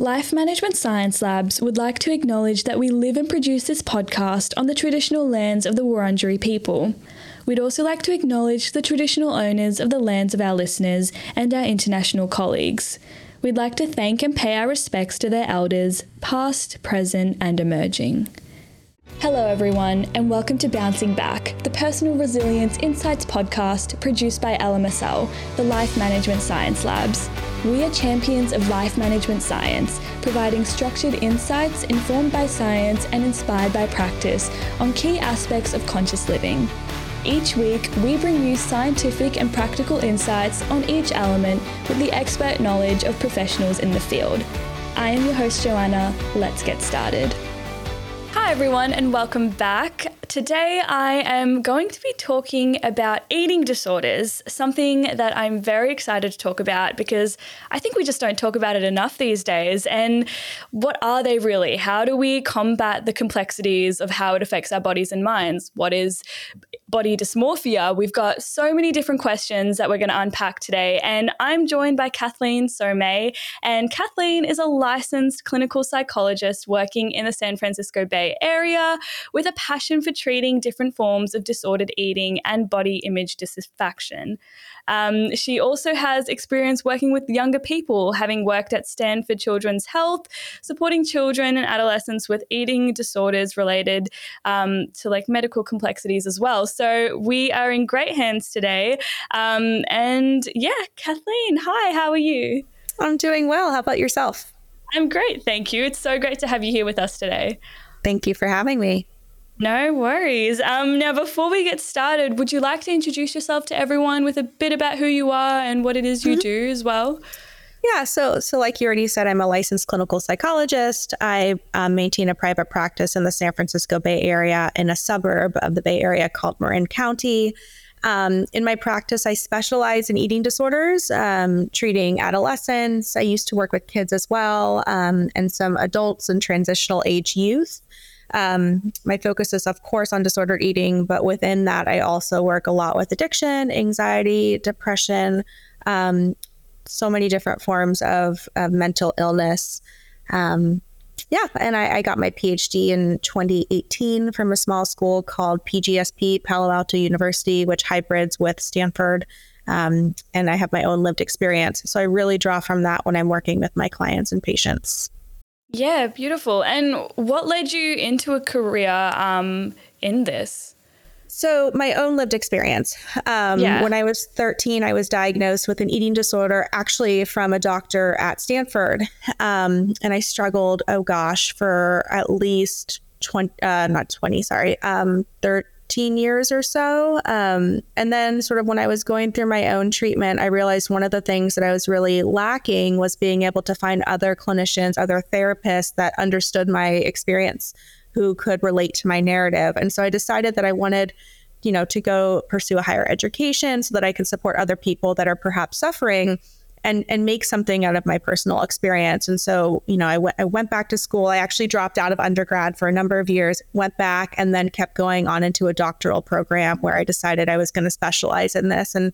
Life Management Science Labs would like to acknowledge that we live and produce this podcast on the traditional lands of the Wurundjeri people. We'd also like to acknowledge the traditional owners of the lands of our listeners and our international colleagues. We'd like to thank and pay our respects to their elders, past, present, and emerging. Hello, everyone, and welcome to Bouncing Back, the Personal Resilience Insights podcast produced by LMSL, the Life Management Science Labs. We are champions of life management science, providing structured insights informed by science and inspired by practice on key aspects of conscious living. Each week, we bring you scientific and practical insights on each element with the expert knowledge of professionals in the field. I am your host, Joanna. Let's get started. Hi, everyone, and welcome back. Today, I am going to be talking about eating disorders, something that I'm very excited to talk about because I think we just don't talk about it enough these days. And what are they really? How do we combat the complexities of how it affects our bodies and minds? What is body dysmorphia? We've got so many different questions that we're going to unpack today. And I'm joined by Kathleen Someah. And Kathleen is a licensed clinical psychologist working in the San Francisco Bay Area with a passion for treating different forms of disordered eating and body image dissatisfaction. Um, she also has experience working with younger people, having worked at Stanford Children's Health, supporting children and adolescents with eating disorders related um, to like medical complexities as well. So we are in great hands today. Um, and yeah, Kathleen, hi, how are you? I'm doing well. How about yourself? I'm great, thank you. It's so great to have you here with us today. Thank you for having me. No worries. Um, now, before we get started, would you like to introduce yourself to everyone with a bit about who you are and what it is you mm-hmm. do as well? Yeah, so so like you already said, I'm a licensed clinical psychologist. I um, maintain a private practice in the San Francisco Bay Area in a suburb of the Bay Area called Marin County. Um, in my practice, I specialize in eating disorders, um, treating adolescents. I used to work with kids as well, um, and some adults and transitional age youth. Um, my focus is, of course, on disordered eating, but within that, I also work a lot with addiction, anxiety, depression, um, so many different forms of, of mental illness. Um, yeah, and I, I, got my PhD in 2018 from a small school called PGSP, Palo Alto University, which hybrids with Stanford. Um, and I have my own lived experience. So I really draw from that when I'm working with my clients and patients. Yeah, beautiful. And what led you into a career um, in this? So, my own lived experience. Um, yeah. When I was 13, I was diagnosed with an eating disorder, actually from a doctor at Stanford. Um, and I struggled, oh gosh, for at least 20, uh, not 20, sorry, um, 13 15 years or so. Um, and then, sort of, when I was going through my own treatment, I realized one of the things that I was really lacking was being able to find other clinicians, other therapists that understood my experience who could relate to my narrative. And so I decided that I wanted you know to go pursue a higher education so that I could support other people that are perhaps suffering and and make something out of my personal experience. And so, you know, I went I went back to school. I actually dropped out of undergrad for a number of years, went back, and then kept going on into a doctoral program where I decided I was going to specialize in this and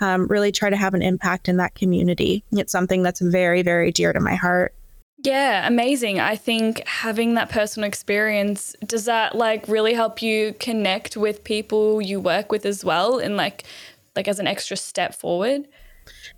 um, really try to have an impact in that community. It's something that's very very dear to my heart. Yeah, amazing. I think having that personal experience does that like really help you connect with people you work with as well and like like as an extra step forward.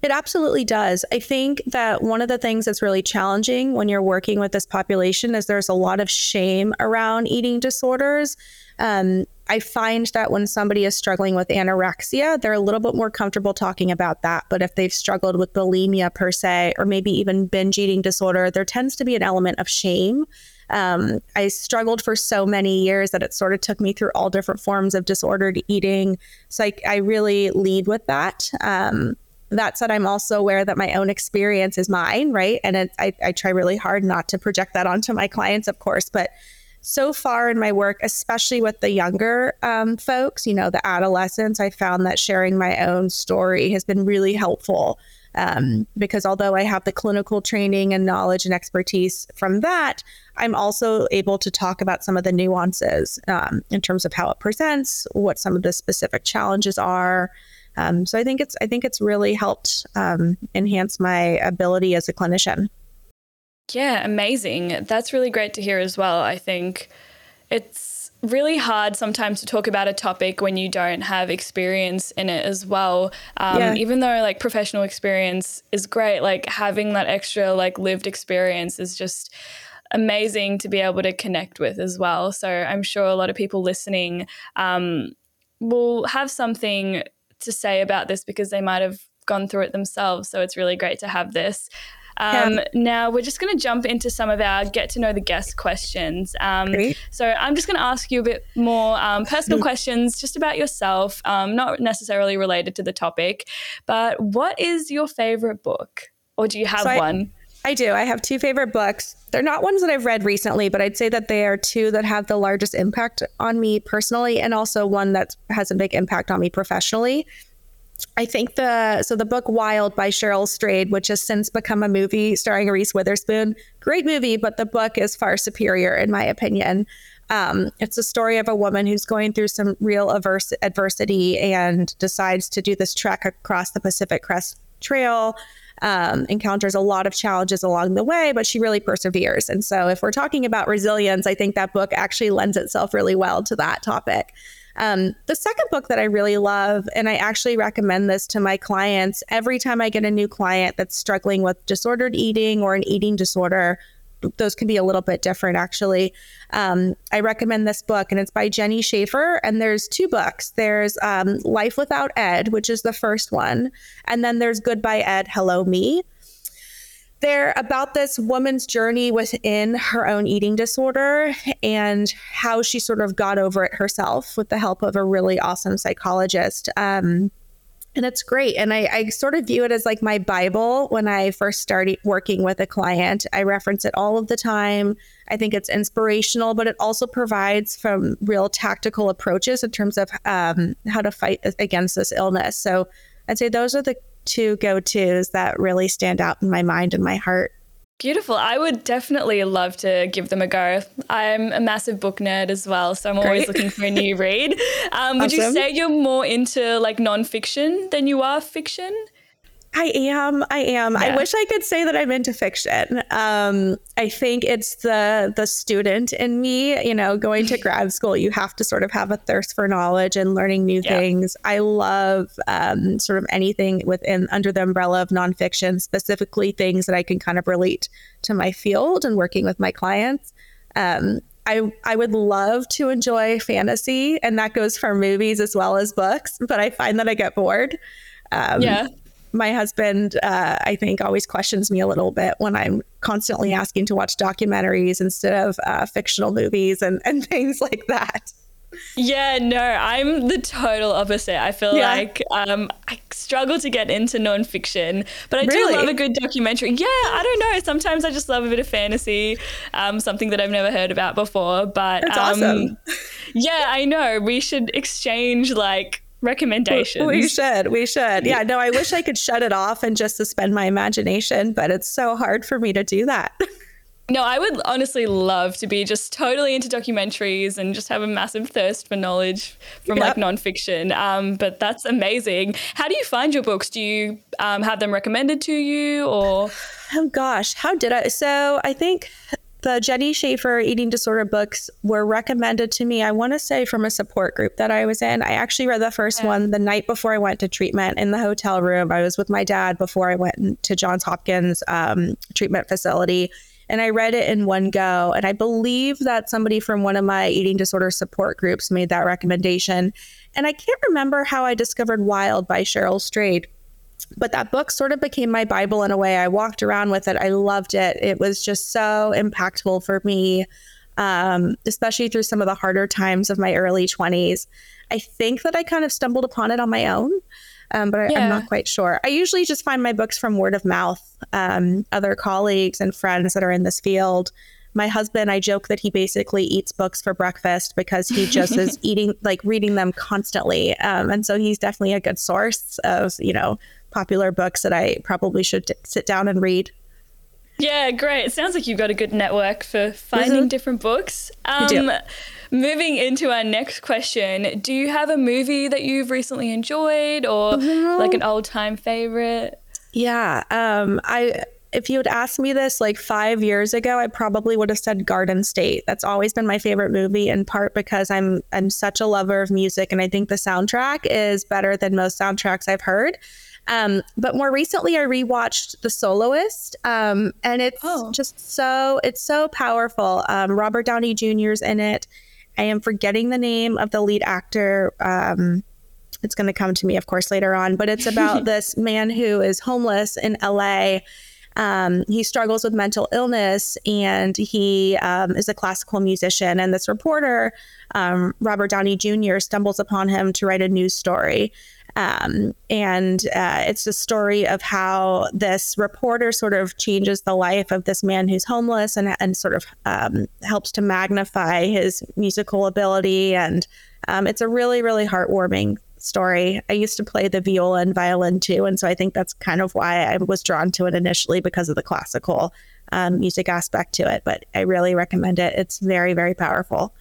It absolutely does. I think that one of the things that's really challenging when you're working with this population is there's a lot of shame around eating disorders. Um, I find that when somebody is struggling with anorexia, they're a little bit more comfortable talking about that. But if they've struggled with bulimia per se, or maybe even binge eating disorder, there tends to be an element of shame. Um, I struggled for so many years that it sort of took me through all different forms of disordered eating. So I, I really lead with that. Um, that said, I'm also aware that my own experience is mine, right? And it, I, I try really hard not to project that onto my clients, of course. But so far in my work, especially with the younger um, folks, you know, the adolescents, I found that sharing my own story has been really helpful. Um, because although I have the clinical training and knowledge and expertise from that, I'm also able to talk about some of the nuances um, in terms of how it presents, what some of the specific challenges are, um, so I think it's I think it's really helped um, enhance my ability as a clinician. Yeah, amazing. That's really great to hear as well. I think it's really hard sometimes to talk about a topic when you don't have experience in it as well. Um, yeah. Even though like professional experience is great, like having that extra like lived experience is just amazing to be able to connect with as well. So I'm sure a lot of people listening um, will have something to say about this because they might have gone through it themselves. So it's really great to have this. Um, yeah. Now we're just going to jump into some of our get to know the guest questions. Um, so I'm just going to ask you a bit more um, personal questions just about yourself, um, not necessarily related to the topic, but what is your favorite book, or do you have so one? I, do. I have two favorite books. They're not ones that I've read recently, but I'd say that they are two that have the largest impact on me personally, and also one that has a big impact on me professionally. I think the so the book Wild by Cheryl Strayed, which has since become a movie starring Reese Witherspoon, great movie, but the book is far superior in my opinion. Um, it's a story of a woman who's going through some real averse adversity and decides to do this trek across the Pacific Crest Trail. Um, encounters a lot of challenges along the way, but she really perseveres. And so, if we're talking about resilience, I think that book actually lends itself really well to that topic. Um, the second book that I really love, and I actually recommend this to my clients every time I get a new client that's struggling with disordered eating or an eating disorder. Those can be a little bit different, actually. Um, I recommend this book, and it's by Jenni Schaefer. And there's two books. There's um, Life Without Ed, which is the first one, and then there's Goodbye Ed, Hello Me they're about this woman's journey within her own eating disorder and how she sort of got over it herself with the help of a really awesome psychologist. Um, and it's great. And I, I, sort of view it as like my Bible when I first started working with a client. I reference it all of the time. I think it's inspirational, but it also provides some real tactical approaches in terms of um, how to fight against this illness. So I'd say those are the two go tos that really stand out in my mind and my heart. Beautiful. I would definitely love to give them a go. I'm a massive book nerd as well, so I'm Great. always looking for a new read. Um, would you say you're more into like nonfiction than you are fiction? I am. I am. Yeah. I wish I could say that I'm into fiction. Um, I think it's the the student in me. You know, going to grad school, you have to sort of have a thirst for knowledge and learning new yeah. things. I love um, sort of anything within under the umbrella of nonfiction, specifically things that I can kind of relate to my field and working with my clients. Um, I I would love to enjoy fantasy, and that goes for movies as well as books. But I find that I get bored. Um, yeah my husband, uh, I think, always questions me a little bit when I'm constantly asking to watch documentaries instead of uh, fictional movies and, and things like that. Yeah, no, I'm the total opposite. I feel yeah. like um, I struggle to get into nonfiction, but I really? do love a good documentary. Yeah, I don't know. Sometimes I just love a bit of fantasy, um, something that I've never heard about before. But That's um, awesome. yeah, I know. We should exchange like recommendations. We should. We should. Yeah, no, I wish I could shut it off and just suspend my imagination, but it's so hard for me to do that. No, I would honestly love to be just totally into documentaries and just have a massive thirst for knowledge from yep. like nonfiction. Um, but that's amazing. How do you find your books? Do you um, have them recommended to you or? Oh gosh, how did I? So I think the Jenni Schaefer eating disorder books were recommended to me, I want to say from a support group that I was in. I actually read the first one the night before I went to treatment in the hotel room. I was with my dad before I went to Johns Hopkins um, treatment facility. And I read it in one go. And I believe that somebody from one of my eating disorder support groups made that recommendation. And I can't remember how I discovered Wild by Cheryl Strayed but that book sort of became my Bible in a way. I walked around with it. I loved it. It was just so impactful for me, um, especially through some of the harder times of my early 20s. I think that I kind of stumbled upon it on my own, um, but. I, am not quite sure. I usually just find my books from word of mouth, um, other colleagues and friends that are in this field. My husband, I joke that he basically eats books for breakfast because he just is eating, like reading them constantly. Um, and so he's definitely a good source of, you know, popular books that I probably should t- sit down and read. Yeah, great. It sounds like you've got a good network for finding mm-hmm. different books. Um, moving into our next question, do you have a movie that you've recently enjoyed or mm-hmm. like an old time favorite? Yeah, um, I if you had asked me this like five years ago, I probably would have said Garden State. That's always been my favorite movie, in part because I'm I'm such a lover of music, and I think the soundtrack is better than most soundtracks I've heard. Um, but more recently, I rewatched The Soloist, um, and it's oh. just so it's so powerful. Um, Robert Downey Jr.'s in it. I am forgetting the name of the lead actor. Um, it's going to come to me, of course, later on. But it's about this man who is homeless in LA. Um, he struggles with mental illness and he um, is a classical musician. And this reporter, um, Robert Downey Jr., stumbles upon him to write a news story. Um, and uh, it's a story of how this reporter sort of changes the life of this man who's homeless and, and sort of um, helps to magnify his musical ability. And um, it's a really, really heartwarming story. I used to play the viola and violin too. And so I think that's kind of why I was drawn to it initially because of the classical um, music aspect to it. But I really recommend it. It's very, very powerful.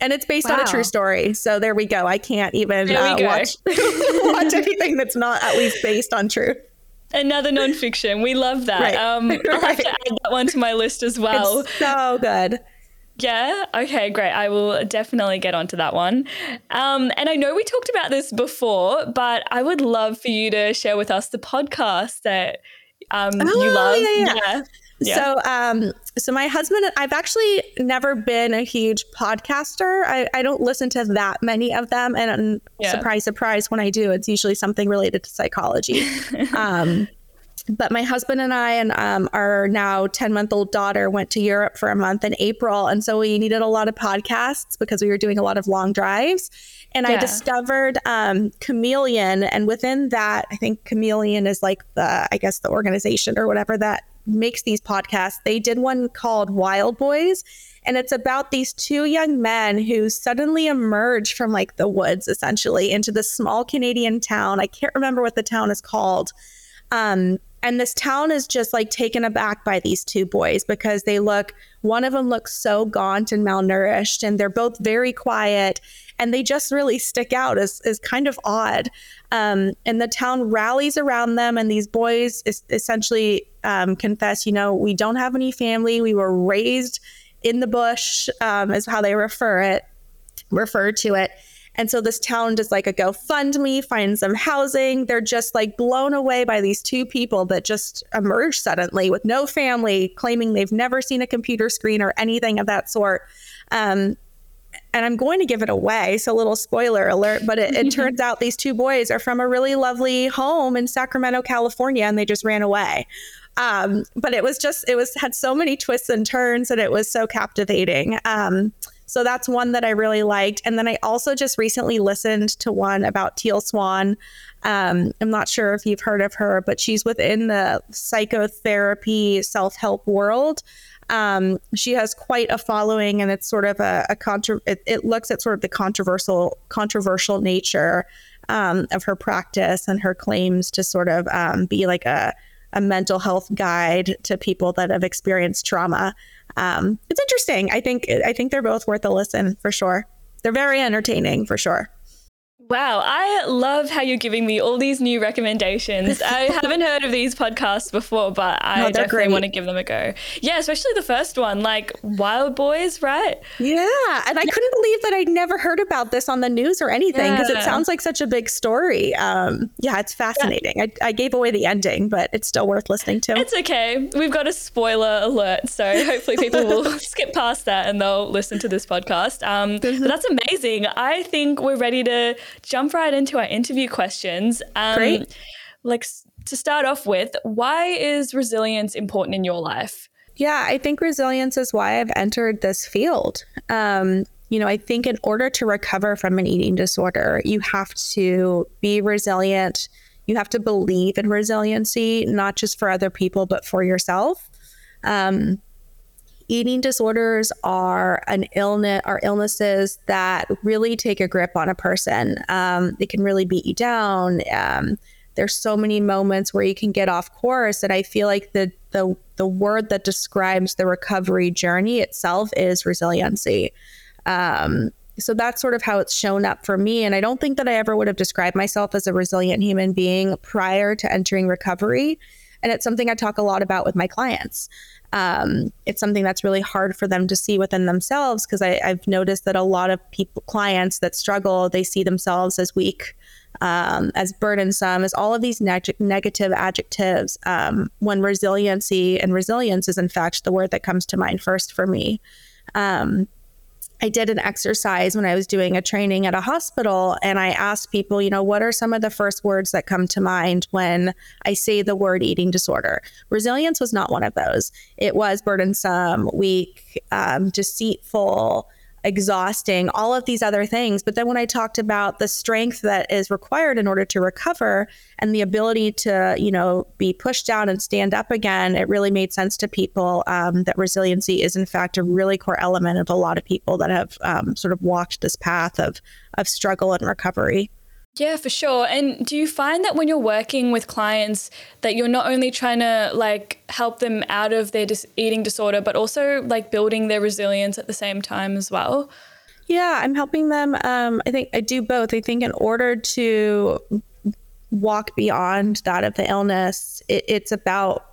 And it's based wow. on a true story. So there we go. I can't even uh, watch, watch anything that's not at least based on truth. Another nonfiction. We love that. Right. Um, I'll have to add that one to my list as well. It's so good. Yeah. Okay. Great. I will definitely get onto that one. Um, and I know we talked about this before, but I would love for you to share with us the podcast that um, oh, you love. Yeah, yeah. yeah. Yeah. So, um, so my husband, I've actually never been a huge podcaster. I, I don't listen to that many of them, and yeah. surprise, surprise, when I do, it's usually something related to psychology. um, but my husband and I and um, our now 10 month old daughter went to Europe for a month in April. And so we needed a lot of podcasts because we were doing a lot of long drives. And yeah. I discovered um, Chameleon. And within that, I think Chameleon is like the, I guess, the organization or whatever that makes these podcasts. They did one called Wild Boys. And it's about these two young men who suddenly emerge from like the woods essentially into this small Canadian town. I can't remember what the town is called. Um, and this town is just like taken aback by these two boys because they look, one of them looks so gaunt and malnourished, and they're both very quiet and they just really stick out as, as kind of odd. Um, and the town rallies around them, and these boys is essentially um, confess, you know, we don't have any family. We were raised in the bush, um, is how they refer it, refer to it. And so this town does like a GoFundMe, finds some housing. They're just like blown away by these two people that just emerge suddenly with no family, claiming they've never seen a computer screen or anything of that sort. Um, and I'm going to give it away. So, little spoiler alert, but it, it turns out these two boys are from a really lovely home in Sacramento, California, and they just ran away. Um, but it was just, it was had so many twists and turns, and it was so captivating. Um, so that's one that I really liked. And then I also just recently listened to one about Teal Swan. Um, I'm not sure if you've heard of her, but she's within the psychotherapy self help world. Um, she has quite a following, and it's sort of a, a contra- it, it, looks at sort of the controversial controversial nature um, of her practice and her claims to sort of um, be like a a mental health guide to people that have experienced trauma um, it's interesting. I think I think they're both worth a listen for sure. They're very entertaining for sure. Wow, I love how you're giving me all these new recommendations. I haven't heard of these podcasts before, but I no, definitely great. want to give them a go. Yeah, especially the first one, like Wild Boys, right? Yeah, and I couldn't believe that I'd never heard about this on the news or anything because yeah. it sounds like such a big story. Um, yeah, it's fascinating. Yeah. I, I, gave away the ending, but it's still worth listening to. It's okay. We've got a spoiler alert, so hopefully people will skip past that and they'll listen to this podcast. Um, but that's amazing. I think we're ready to jump right into our interview questions. Um, Great. Like to start off with, why is resilience important in your life? Yeah, I think resilience is why I've entered this field. Um, you know, I think in order to recover from an eating disorder, you have to be resilient. You have to believe in resiliency, not just for other people, but for yourself. Um, eating disorders are an illness are illnesses that really take a grip on a person. Um, they can really beat you down. Um, there's so many moments where you can get off course, and I feel like the the the word that describes the recovery journey itself is resiliency. Um, so that's sort of how it's shown up for me. And I don't think that I ever would have described myself as a resilient human being prior to entering recovery. And it's something I talk a lot about with my clients. Um, it's something that's really hard for them to see within themselves because I've noticed that a lot of people, clients that struggle, they see themselves as weak, um, as burdensome, as all of these neg- negative adjectives. Um, when resiliency and resilience is in fact the word that comes to mind first for me. I did an exercise when I was doing a training at a hospital, and I asked people, you know, what are some of the first words that come to mind when I say the word eating disorder? Resilience was not one of those. It was burdensome, weak, um, deceitful, exhausting, all of these other things. But then when I talked about the strength that is required in order to recover and the ability to, you know, be pushed down and stand up again, it really made sense to people um, that resiliency is in fact a really core element of a lot of people that have um, sort of walked this path of of struggle and recovery. Yeah, for sure. And do you find that when you're working with clients that you're not only trying to like help them out of their dis- eating disorder but also like building their resilience at the same time as well? Yeah, I'm helping them um, I think I do both. I think in order to walk beyond that of the illness, it, it's about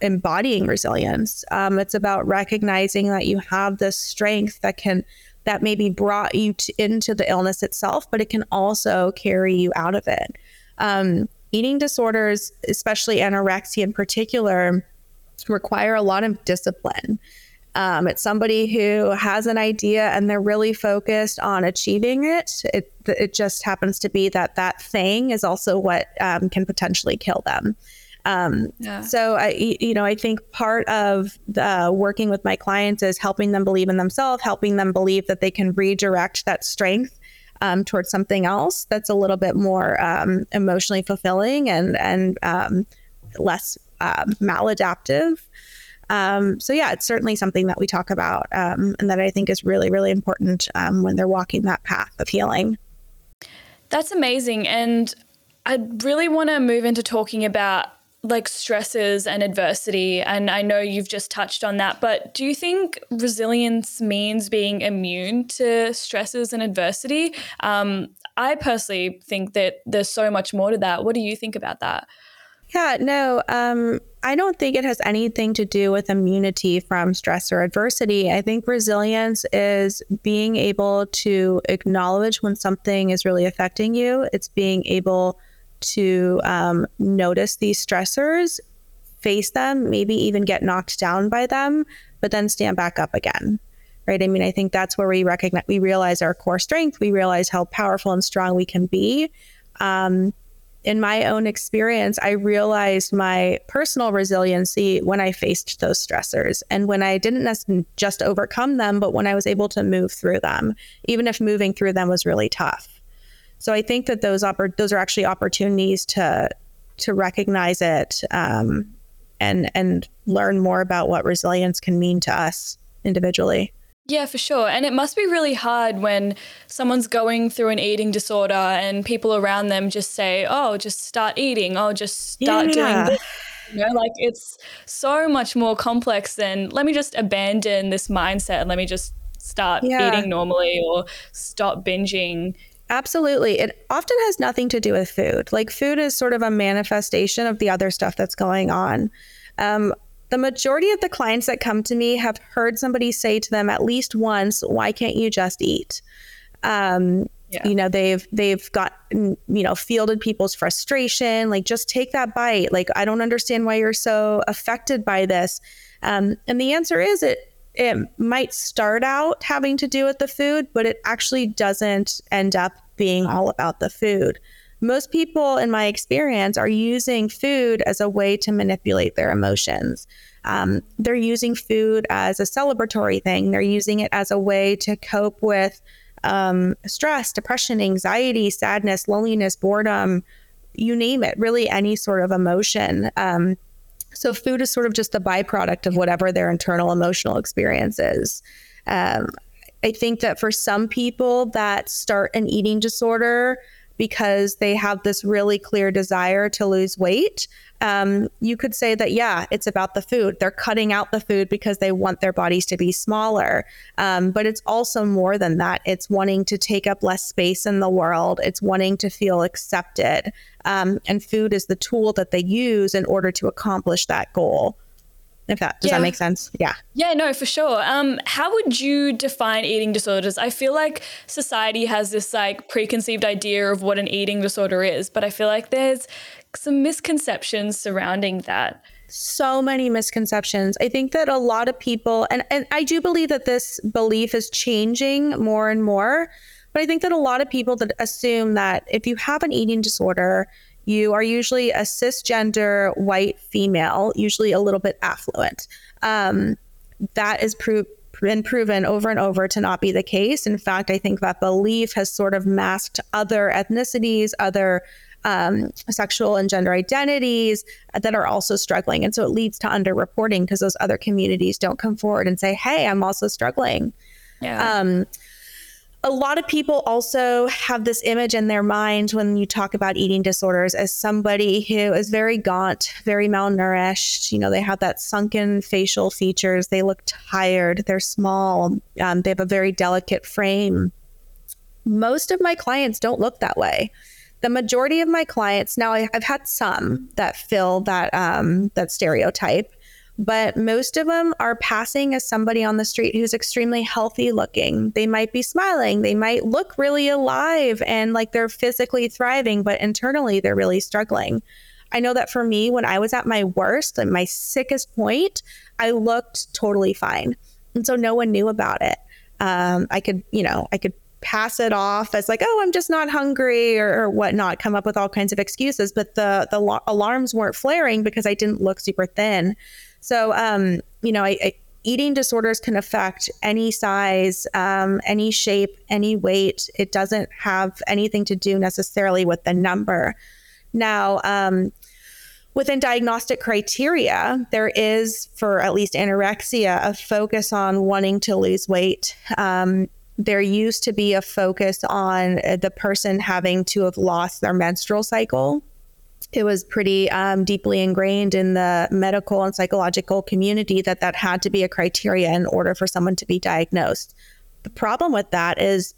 embodying resilience. Um, it's about recognizing that you have this strength that can that maybe brought you to, into the illness itself, but it can also carry you out of it. Um, eating disorders, especially anorexia in particular, require a lot of discipline. Um, it's somebody who has an idea and they're really focused on achieving it. It, it just happens to be that that thing is also what um, can potentially kill them. Um, yeah. So I, you know, I think part of the working with my clients is helping them believe in themselves, helping them believe that they can redirect that strength um, towards something else that's a little bit more um, emotionally fulfilling and and um, less uh, maladaptive. Um, so yeah, it's certainly something that we talk about um, and that I think is really really important um, when they're walking that path of healing. That's amazing, and I really want to move into talking about like stresses and adversity and i know you've just touched on that but do you think resilience means being immune to stresses and adversity? Um, i personally think that there's so much more to that. What do you think about that? Yeah no um, i don't think it has anything to do with immunity from stress or adversity. I think resilience is being able to acknowledge when something is really affecting you. It's being able to um, notice these stressors, face them, maybe even get knocked down by them, but then stand back up again. Right. I mean, I think that's where we recognize, we realize our core strength, we realize how powerful and strong we can be. Um, in my own experience, I realized my personal resiliency when I faced those stressors and when I didn't just overcome them, but when I was able to move through them, even if moving through them was really tough. So I think that those oppor- those are actually opportunities to to recognize it um, and and learn more about what resilience can mean to us individually. Yeah, for sure. And it must be really hard when someone's going through an eating disorder and people around them just say, "Oh, just start eating. Oh, just start yeah. doing this." You know, like it's so much more complex than let me just abandon this mindset and let me just start yeah. eating normally or stop binging. Absolutely. It often has nothing to do with food. Like, food is sort of a manifestation of the other stuff that's going on. Um, the majority of the clients that come to me have heard somebody say to them at least once, "Why can't you just eat?" Um, yeah. You know, they've they've got you know fielded people's frustration. Like, just take that bite. Like, I don't understand why you're so affected by this. Um, and the answer is it it might start out having to do with the food, but it actually doesn't end up being all about the food. Most people, in my experience, are using food as a way to manipulate their emotions. Um, they're using food as a celebratory thing, they're using it as a way to cope with um, stress, depression, anxiety, sadness, loneliness, boredom you name it, really any sort of emotion. Um, so food is sort of just a byproduct of whatever their internal emotional experience is. Um, I think that for some people that start an eating disorder, because they have this really clear desire to lose weight, um, you could say that, yeah, it's about the food. They're cutting out the food because they want their bodies to be smaller. Um, but it's also more than that. It's wanting to take up less space in the world, it's wanting to feel accepted. Um, and food is the tool that they use in order to accomplish that goal. If that does yeah. that make sense? Yeah. Yeah, no, for sure. Um, how would you define eating disorders? I feel like society has this like preconceived idea of what an eating disorder is, but I feel like there's some misconceptions surrounding that. So many misconceptions. I think that a lot of people, and, and I do believe that this belief is changing more and more, but I think that a lot of people that assume that if you have an eating disorder, you are usually a cisgender white female, usually a little bit affluent. Um, has pro- been proven over and over to not be the case. In fact, I think that belief has sort of masked other ethnicities, other um, sexual and gender identities that are also struggling. And so it leads to underreporting because those other communities don't come forward and say, hey, I'm also struggling. Yeah. Um, a lot of people also have this image in their mind when you talk about eating disorders as somebody who is very gaunt, very malnourished. You know, they have that sunken facial features. They look tired. They're small. Um, they have a very delicate frame. Most of my clients don't look that way. The majority of my clients now, I, have had some that fill that um, that stereotype but most of them are passing as somebody on the street who's extremely healthy looking. They might be smiling, they might look really alive and like they're physically thriving, but internally they're really struggling. I know that for me, when I was at my worst and my sickest point, I looked totally fine. And so no one knew about it. Um, I could, you know, I could pass it off as like, oh, I'm just not hungry or, or, whatnot, come up with all kinds of excuses. But the the alarms weren't flaring because I didn't look super thin. So, um, you know, I, I, eating disorders can affect any size, um, any shape, any weight. It doesn't have anything to do necessarily with the number. Now, um, within diagnostic criteria, there is, for at least anorexia, a focus on wanting to lose weight. Um, there used to be a focus on the person having to have lost their menstrual cycle it was pretty um, deeply ingrained in the medical and psychological community that that had to be a criteria in order for someone to be diagnosed. The problem with that is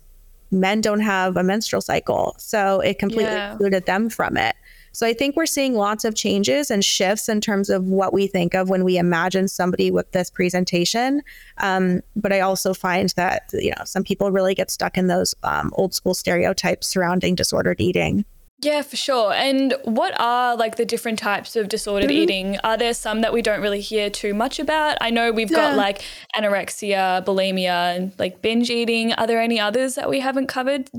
men don't have a menstrual cycle, so it completely yeah. excluded them from it. So I think we're seeing lots of changes and shifts in terms of what we think of when we imagine somebody with this presentation. Um, but I also find that you know some people really get stuck in those um, old school stereotypes surrounding disordered eating. Yeah, for sure. And what are like the different types of disordered mm-hmm. eating? Are there some that we don't really hear too much about? I know we've yeah. got like anorexia, bulimia, and like binge eating. Are there any others that we haven't covered?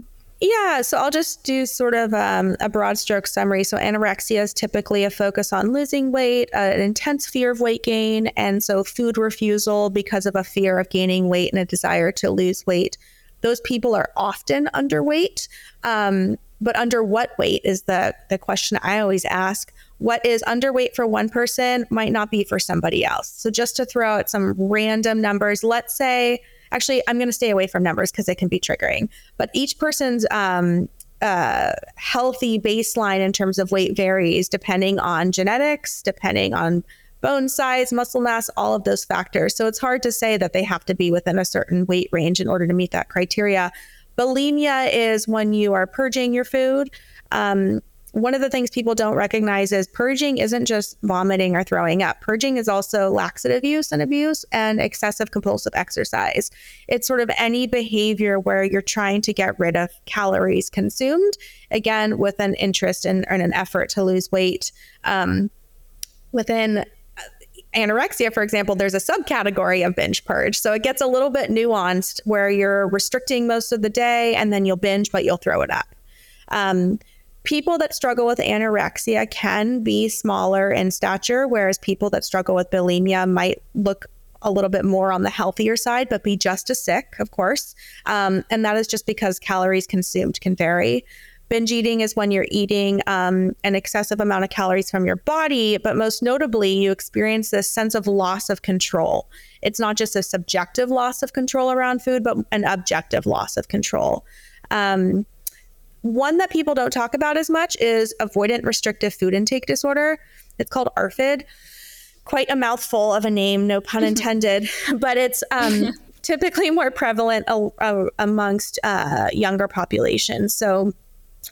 Yeah, so I'll just do sort of um, a broad stroke summary. So, anorexia is typically a focus on losing weight, uh, an intense fear of weight gain, and so food refusal because of a fear of gaining weight and a desire to lose weight. Those people are often underweight. Um, but under what weight is the the question I always ask. What is underweight for one person might not be for somebody else. So just to throw out some random numbers, let's say actually I'm going to stay away from numbers because it can be triggering. But each person's um, uh, healthy baseline in terms of weight varies depending on genetics, depending on bone size, muscle mass, all of those factors. So it's hard to say that they have to be within a certain weight range in order to meet that criteria. Bulimia is when you are purging your food. Um, one of the things people don't recognize is purging isn't just vomiting or throwing up. Purging is also laxative use and abuse and excessive compulsive exercise. It's sort of any behavior where you're trying to get rid of calories consumed, again, with an interest in, in an effort to lose weight. Um, within anorexia, for example, there's a subcategory of binge purge. So it gets a little bit nuanced where you're restricting most of the day and then you'll binge, but you'll throw it up. Um, people that struggle with anorexia can be smaller in stature, whereas people that struggle with bulimia might look a little bit more on the healthier side, but be just as sick, of course. Um, and that is just because calories consumed can vary. Binge eating is when you're eating um, an excessive amount of calories from your body, but most notably, you experience this sense of loss of control. It's not just a subjective loss of control around food, but an objective loss of control. Um, one that people don't talk about as much is avoidant restrictive food intake disorder. It's called ARFID. Quite a mouthful of a name, no pun intended, but it's um, typically more prevalent a- a- amongst uh, younger populations. So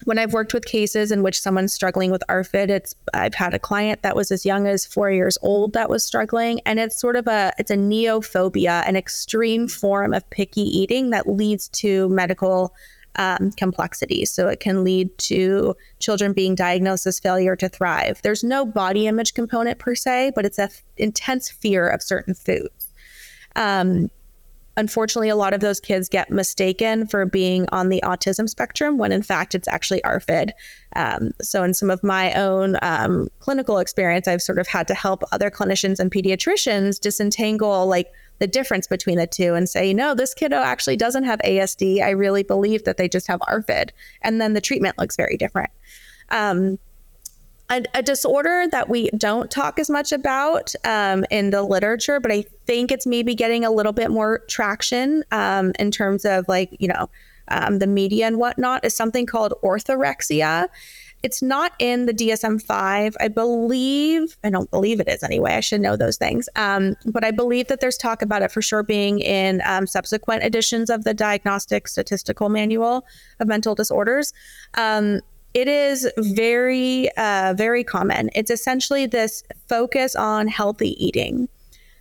when I've worked with cases in which someone's struggling with ARFID, it's I've had a client that was as young as four years old that was struggling, and it's sort of a it's a neophobia, an extreme form of picky eating that leads to medical um, complexities. So it can lead to children being diagnosed as failure to thrive. There's no body image component per se, but it's a f- intense fear of certain foods. Um, unfortunately, a lot of those kids get mistaken for being on the autism spectrum when in fact it's actually ARFID. Um, so, in some of my own um, clinical experience, I've sort of had to help other clinicians and pediatricians disentangle like the difference between the two and say, no, this kiddo actually doesn't have ASD. I really believe that they just have ARFID. And then the treatment looks very different. Um, a, a, disorder that we don't talk as much about um, in the literature, but I think it's maybe getting a little bit more traction um, in terms of like, you know, um, the media and whatnot, is something called orthorexia. It's not in the DSM 5. I believe, I don't believe it is anyway. I should know those things. Um, but I believe that there's talk about it for sure being in um, subsequent editions of the Diagnostic Statistical Manual of Mental Disorders. Um, it is very, uh, very common. It's essentially this focus on healthy eating.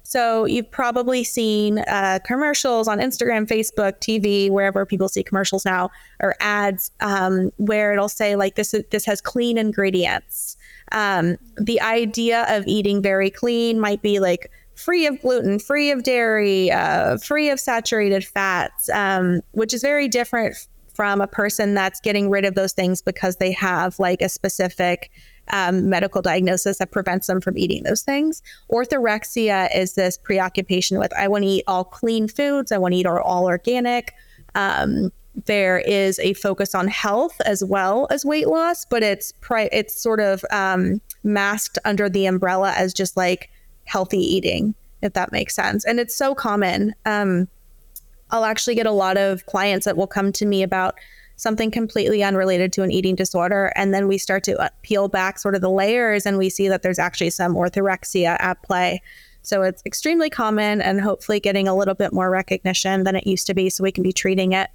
So you've probably seen uh, commercials on Instagram, Facebook, TV, wherever people see commercials now, or ads um, where it'll say like this this has clean ingredients. Um, the idea of eating very clean might be like free of gluten, free of dairy, uh, free of saturated fats, um, which is very different from a person that's getting rid of those things because they have like a specific um, medical diagnosis that prevents them from eating those things. Orthorexia is this preoccupation with I want to eat all clean foods, I want to eat all organic. Um, there is a focus on health as well as weight loss, but it's pri- it's sort of um, masked under the umbrella as just like healthy eating, if that makes sense. And it's so common. Um, I'll actually get a lot of clients that will come to me about something completely unrelated to an eating disorder. And then we start to uh, peel back sort of the layers and we see that there's actually some orthorexia at play. So it's extremely common and hopefully getting a little bit more recognition than it used to be so we can be treating it.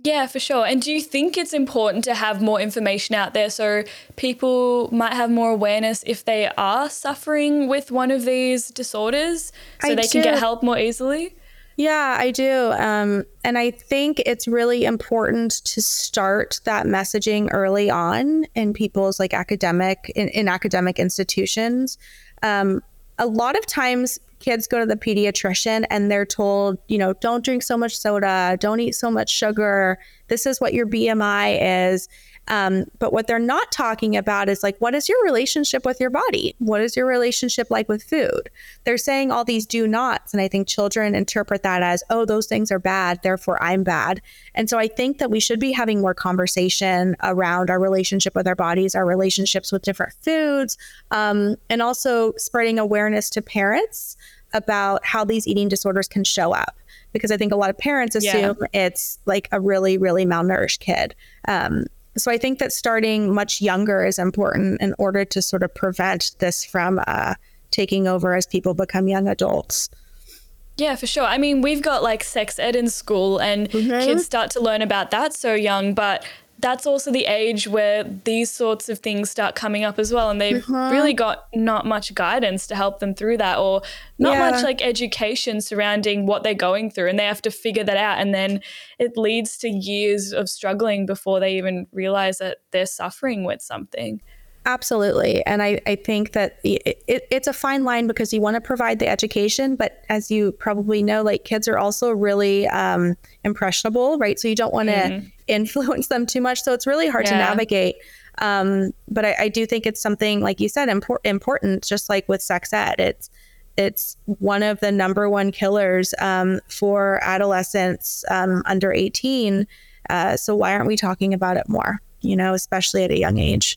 Yeah, for sure. And do you think it's important to have more information out there so people might have more awareness if they are suffering with one of these disorders so I they do. can get help more easily? Yeah, I do. Um, and I think it's really important to start that messaging early on in people's like academic, in, in academic institutions. Um, a lot of times kids go to the pediatrician and they're told, you know, don't drink so much soda, don't eat so much sugar. This is what your BMI is. Um, but what they're not talking about is like, what is your relationship with your body? What is your relationship like with food? They're saying all these do nots. And I think children interpret that as, oh, those things are bad, therefore I'm bad. And so I think that we should be having more conversation around our relationship with our bodies, our relationships with different foods, um, and also spreading awareness to parents about how these eating disorders can show up because I think a lot of parents assume yeah. it's like a really, really malnourished kid. Um, so I think that starting much younger is important in order to sort of prevent this from uh, taking over as people become young adults. Yeah, for sure. I mean, we've got like sex ed in school, and mm-hmm. kids start to learn about that so young, but that's also the age where these sorts of things start coming up as well and they've uh-huh. really got not much guidance to help them through that or not yeah. much like education surrounding what they're going through and they have to figure that out and then it leads to years of struggling before they even realize that they're suffering with something Absolutely. And I, I think that it, it, it's a fine line because you want to provide the education, but as you probably know, like kids are also really um, impressionable, right? So you don't want to mm. Influence them too much. So it's really hard yeah. to navigate. Um, but I, I, do think it's something, like you said, impor- important, just like with sex ed. It's, it's one of the number one killers um, for adolescents um, under 18. Uh, so why aren't we talking about it more, you know, especially at a young age?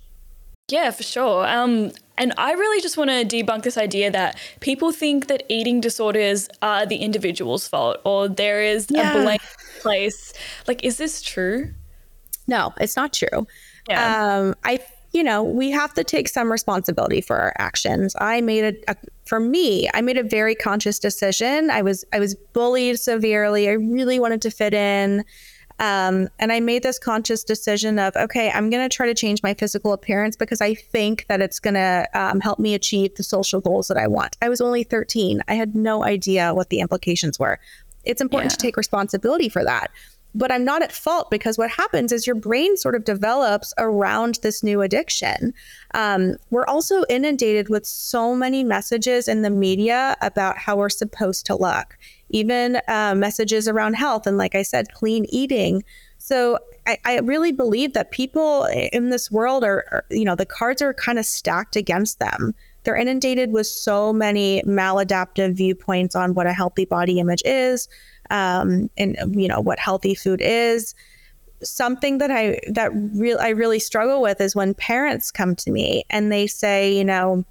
Yeah, for sure. Um, and I really just want to debunk this idea that people think that eating disorders are the individual's fault or there is yeah. a blame place. Like, is this true? No, it's not true. Yeah. Um, I, you know, we have to take some responsibility for our actions. I made a, a, for me, I made a very conscious decision. I was, I was bullied severely. I really wanted to fit in. Um, and I made this conscious decision of, okay, I'm going to try to change my physical appearance because I think that it's going to um, help me achieve the social goals that I want. I was only 13. I had no idea what the implications were. It's important yeah. to take responsibility for that but I'm not at fault because what happens is your brain sort of develops around this new addiction. Um, we're also inundated with so many messages in the media about how we're supposed to look, even uh, messages around health and, like I said, clean eating. So I, I really believe that people in this world are, are you know, the cards are kind of stacked against them. They're inundated with so many maladaptive viewpoints on what a healthy body image is, um, and you know what healthy food is. Something that I that real I really struggle with is when parents come to me and they say, you know,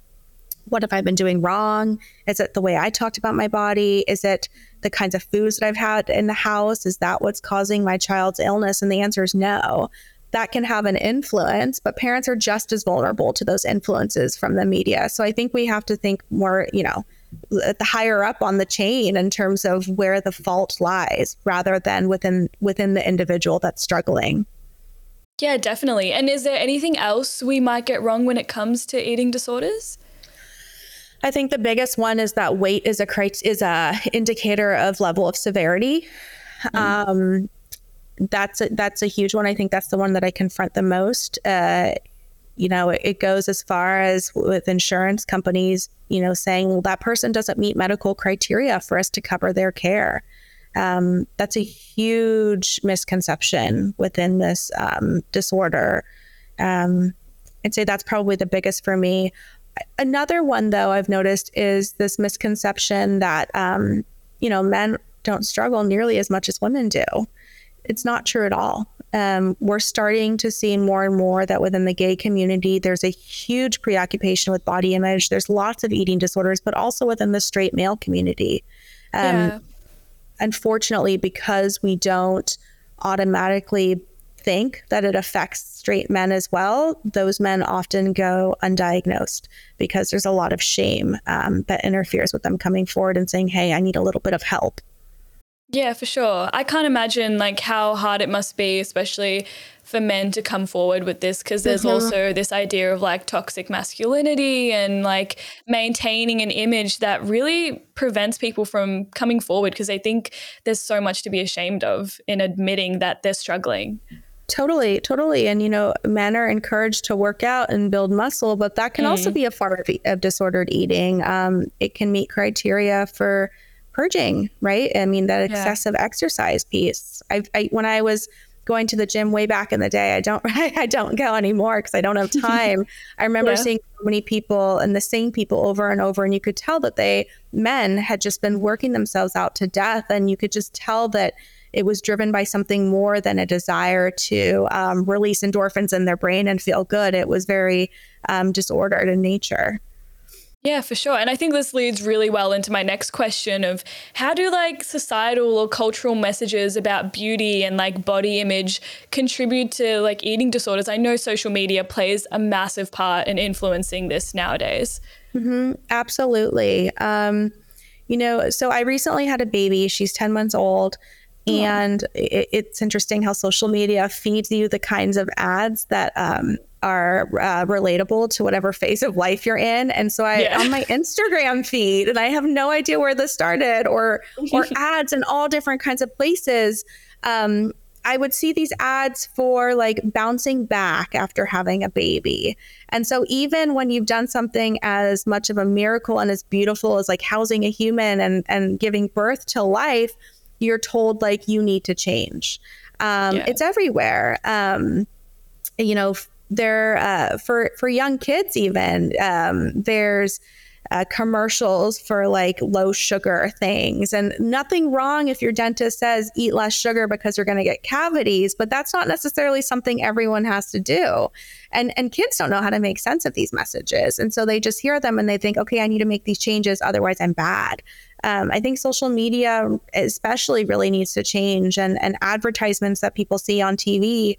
what have I been doing wrong? Is it the way I talked about my body? Is it the kinds of foods that I've had in the house? Is that what's causing my child's illness? And the answer is no. That can have an influence, but parents are just as vulnerable to those influences from the media. So I think we have to think more, you know, the higher up on the chain in terms of where the fault lies rather than within within the individual that's struggling. Yeah, definitely. And is there anything else we might get wrong when it comes to eating disorders? I think the biggest one is that weight is a is a indicator of level of severity. Mm. Um, that's a, that's a huge one. I think that's the one that I confront the most. Uh, you know, it, it goes as far as with insurance companies, you know, saying, well, that person doesn't meet medical criteria for us to cover their care. Um, that's a huge misconception within this um, disorder. Um, I'd say that's probably the biggest for me. Another one, though, I've noticed is this misconception that, um, you know, men don't struggle nearly as much as women do. It's not true at all. Um, we're starting to see more and more that within the gay community, there's a huge preoccupation with body image. There's lots of eating disorders, but also within the straight male community. Um, yeah. Unfortunately, because we don't automatically think that it affects straight men as well, those men often go undiagnosed because there's a lot of shame um, that interferes with them coming forward and saying, Hey, I need a little bit of help. Yeah, for sure. I can't imagine like how hard it must be, especially for men to come forward with this because there's mm-hmm. also this idea of like toxic masculinity and like maintaining an image that really prevents people from coming forward because they think there's so much to be ashamed of in admitting that they're struggling. Totally, totally. And, you know, men are encouraged to work out and build muscle, but that can mm. also be a form of, of disordered eating. Um, it can meet criteria for purging, right? I mean, that excessive yeah. exercise piece. I, I, when I was going to the gym way back in the day, I don't, I don't go anymore because I don't have time. I remember yeah. seeing so many people and the same people over and over, and you could tell that they, men, had just been working themselves out to death, and you could just tell that it was driven by something more than a desire to um, release endorphins in their brain and feel good. It was very um, disordered in nature. Yeah, for sure. And I think this leads really well into my next question of how do like societal or cultural messages about beauty and like body image contribute to like eating disorders? I know social media plays a massive part in influencing this nowadays. Mm-hmm, absolutely. Um, you know, so I recently had a baby. She's 10 months old. And it, it's interesting how social media feeds you the kinds of ads that um, are uh, relatable to whatever phase of life you're in. And so I yeah. on my Instagram feed, and I have no idea where this started, or or ads in all different kinds of places. Um, I would see these ads for like bouncing back after having a baby. And so even when you've done something as much of a miracle and as beautiful as like housing a human and and giving birth to life, you're told like you need to change. Um, yeah. It's everywhere. Um, you know, there uh, for for young kids even um, there's uh, commercials for like low sugar things and nothing wrong if your dentist says eat less sugar because you're going to get cavities but that's not necessarily something everyone has to do and and kids don't know how to make sense of these messages and so they just hear them and they think okay i need to make these changes otherwise i'm bad Um, I think social media, especially, really needs to change, and and advertisements that people see on TV,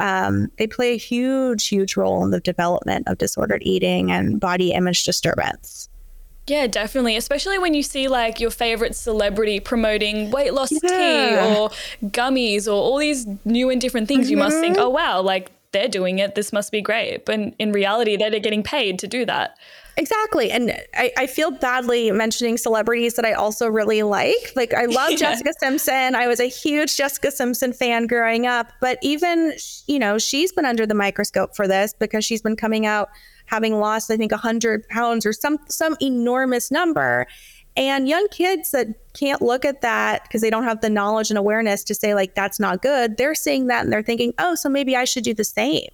um, they play a huge, huge role in the development of disordered eating and body image disturbance. Yeah, definitely. Especially when you see like your favorite celebrity promoting weight loss yeah. tea or gummies or all these new and different things, mm-hmm. you must think, mm-hmm. oh, wow, like they're doing it. This must be great. But in reality, they're getting paid to do that. Exactly. And I, I, feel badly mentioning celebrities that I also really like. Like, I love yeah. Jessica Simpson. I was a huge Jessica Simpson fan growing up. But even, you know, she's been under the microscope for this because she's been coming out having lost, I think, 100 pounds or some, some enormous number. And young kids that can't look at that because they don't have the knowledge and awareness to say, like, that's not good, they're seeing that and they're thinking, oh, so maybe I should do the same.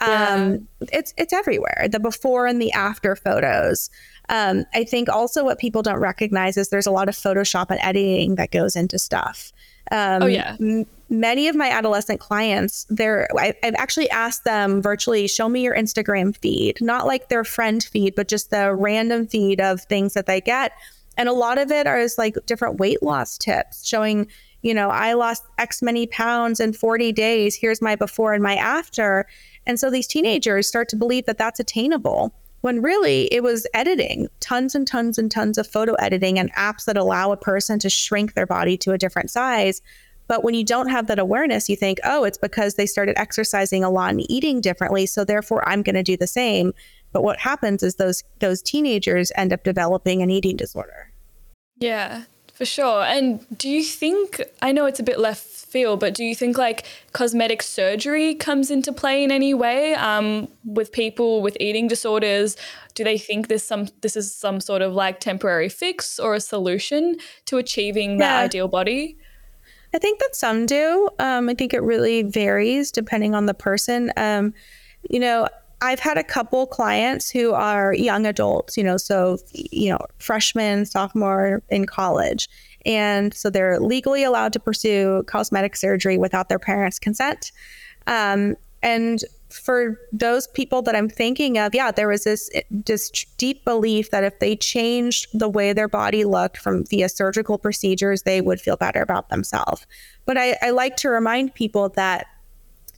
Yeah. Um, it's it's everywhere. The before and the after photos. Um, I think also what people don't recognize is there's a lot of Photoshop and editing that goes into stuff. Um, oh yeah. M- many of my adolescent clients, they're I, I've actually asked them virtually, show me your Instagram feed, not like their friend feed, but just the random feed of things that they get. And a lot of it is like different weight loss tips, showing you know, I lost X many pounds in 40 days. Here's my before and my after. And so these teenagers start to believe that that's attainable when really it was editing, tons and tons and tons of photo editing and apps that allow a person to shrink their body to a different size. But when you don't have that awareness, you think, oh, it's because they started exercising a lot and eating differently. So therefore, I'm going to do the same. But what happens is those those teenagers end up developing an eating disorder. Yeah, for sure. And do you think I know it's a bit left field, but do you think like cosmetic surgery comes into play in any way um, with people with eating disorders? Do they think this some this is some sort of like temporary fix or a solution to achieving yeah. that ideal body? I think that some do. Um, I think it really varies depending on the person. Um, you know, I've had a couple clients who are young adults, you know, so, you know, freshmen, sophomore in college. And so they're legally allowed to pursue cosmetic surgery without their parents' consent. Um, and for those people that I'm thinking of, yeah, there was this this deep belief that if they changed the way their body looked from via surgical procedures, they would feel better about themselves. But I, I like to remind people that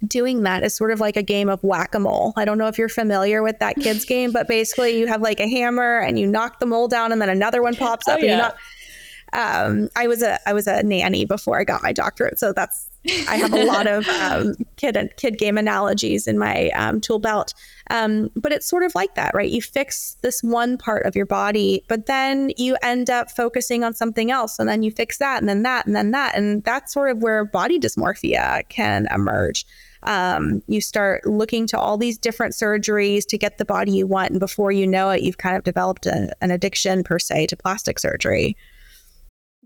doing that is sort of like a game of whack-a-mole. I don't know if you're familiar with that kids game, but basically you have like a hammer and you knock the mole down and then another one pops up oh, and yeah. you knock um, I was a I was a nanny before I got my doctorate, so that's I have a lot of um, kid kid game analogies in my um, tool belt. Um, but it's sort of like that, right? You fix this one part of your body, but then you end up focusing on something else, and then you fix that, and then that, and then that, and that's sort of where body dysmorphia can emerge. Um, you start looking to all these different surgeries to get the body you want, and before you know it, you've kind of developed a, an addiction per se to plastic surgery.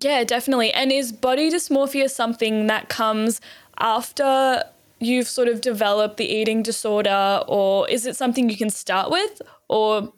Yeah, definitely. And is body dysmorphia something that comes after you've sort of developed the eating disorder, or is it something you can start with, or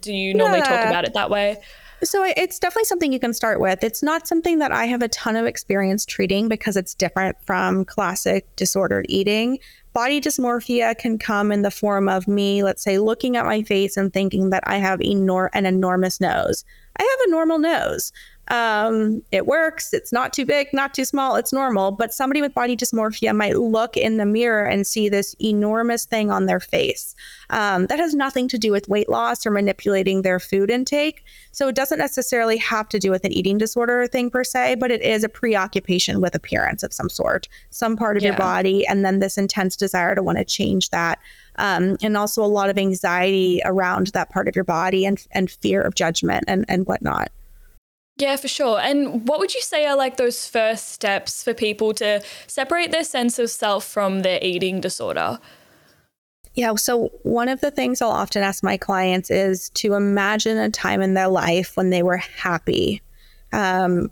do you normally yeah. talk about it that way? So it's definitely something you can start with. It's not something that I have a ton of experience treating because it's different from classic disordered eating. Body dysmorphia can come in the form of me, let's say, looking at my face and thinking that I have enor- an enormous nose. I have a normal nose um, it works. It's not too big, not too small. It's normal. But somebody with body dysmorphia might look in the mirror and see this enormous thing on their face. Um, that has nothing to do with weight loss or manipulating their food intake. So it doesn't necessarily have to do with an eating disorder thing per se, but it is a preoccupation with appearance of some sort, some part of yeah. your body, and then this intense desire to want to change that. Um, and also a lot of anxiety around that part of your body and, and fear of judgment and, and whatnot. Yeah, for sure. And what would you say are like those first steps for people to separate their sense of self from their eating disorder? Yeah, so one of the things I'll often ask my clients is to imagine a time in their life when they were happy. Um,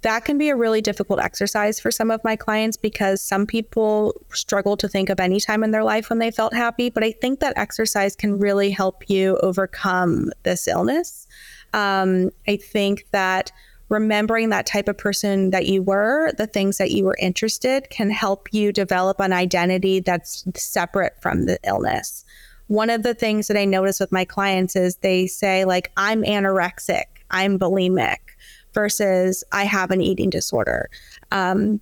that can be a really difficult exercise for some of my clients because some people struggle to think of any time in their life when they felt happy. But I think that exercise can really help you overcome this illness. Um, I think that remembering that type of person that you were, the things that you were interested, can help you develop an identity that's separate from the illness. One of the things that I notice with my clients is they say, like, I'm anorexic. I'm bulimic versus I have an eating disorder. Um,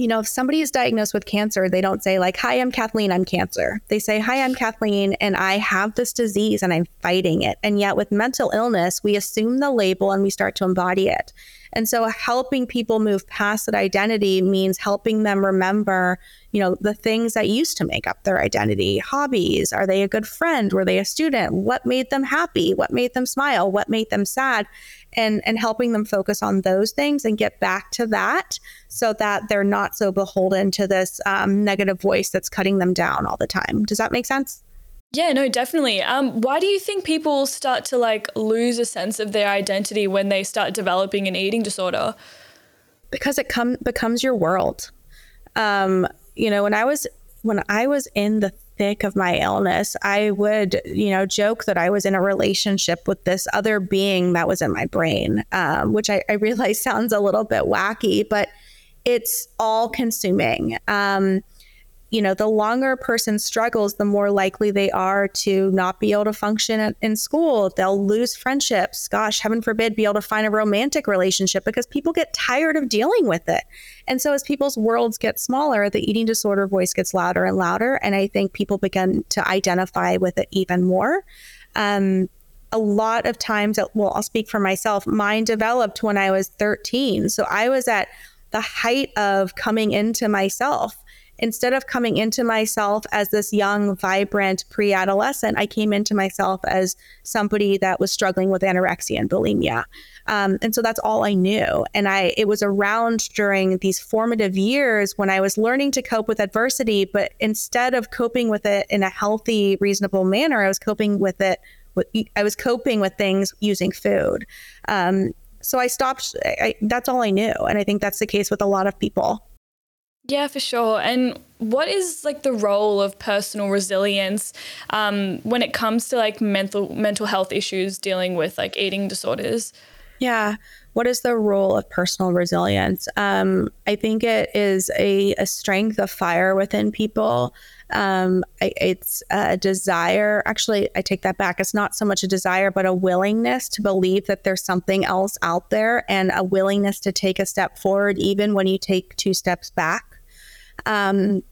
you know, if somebody is diagnosed with cancer, they don't say, like, hi, I'm Kathleen, I'm cancer. They say, hi, I'm Kathleen, and I have this disease and I'm fighting it. And yet, with mental illness, we assume the label and we start to embody it. And so helping people move past that identity means helping them remember, you know, the things that used to make up their identity. Hobbies, are they a good friend? Were they a student? What made them happy? What made them smile? What made them sad? And and helping them focus on those things and get back to that so that they're not so beholden to this um, negative voice that's cutting them down all the time. Does that make sense? Yeah, no, definitely. Um, why do you think people start to like lose a sense of their identity when they start developing an eating disorder? Because it come becomes your world. Um, you know, when I was when I was in the thick of my illness, I would, you know, joke that I was in a relationship with this other being that was in my brain, um, which I, I realize sounds a little bit wacky, but it's all consuming. Um, you know, the longer a person struggles, the more likely they are to not be able to function in school. They'll lose friendships. Gosh, heaven forbid, be able to find a romantic relationship because people get tired of dealing with it. And so, as people's worlds get smaller, the eating disorder voice gets louder and louder. And I think people begin to identify with it even more. Um, a lot of times, well, I'll speak for myself, mine developed when I was 13. So I was at the height of coming into myself instead of coming into myself as this young, vibrant pre adolescent, I came into myself as somebody that was struggling with anorexia and bulimia. Um, and so that's all I knew. And I, it was around during these formative years when I was learning to cope with adversity, but instead of coping with it in a healthy, reasonable manner, I was coping with it. I was coping with things using food. Um, so I stopped. I, that's all I knew. And I think that's the case with a lot of people. Yeah, for sure. And what is like the role of personal resilience um, when it comes to like mental mental health issues dealing with like eating disorders? Yeah. What is the role of personal resilience? Um, I think it is a, a strength of fire within people. Um, it's a desire. Actually, I take that back. It's not so much a desire, but a willingness to believe that there's something else out there and a willingness to take a step forward, even when you take two steps back. Um,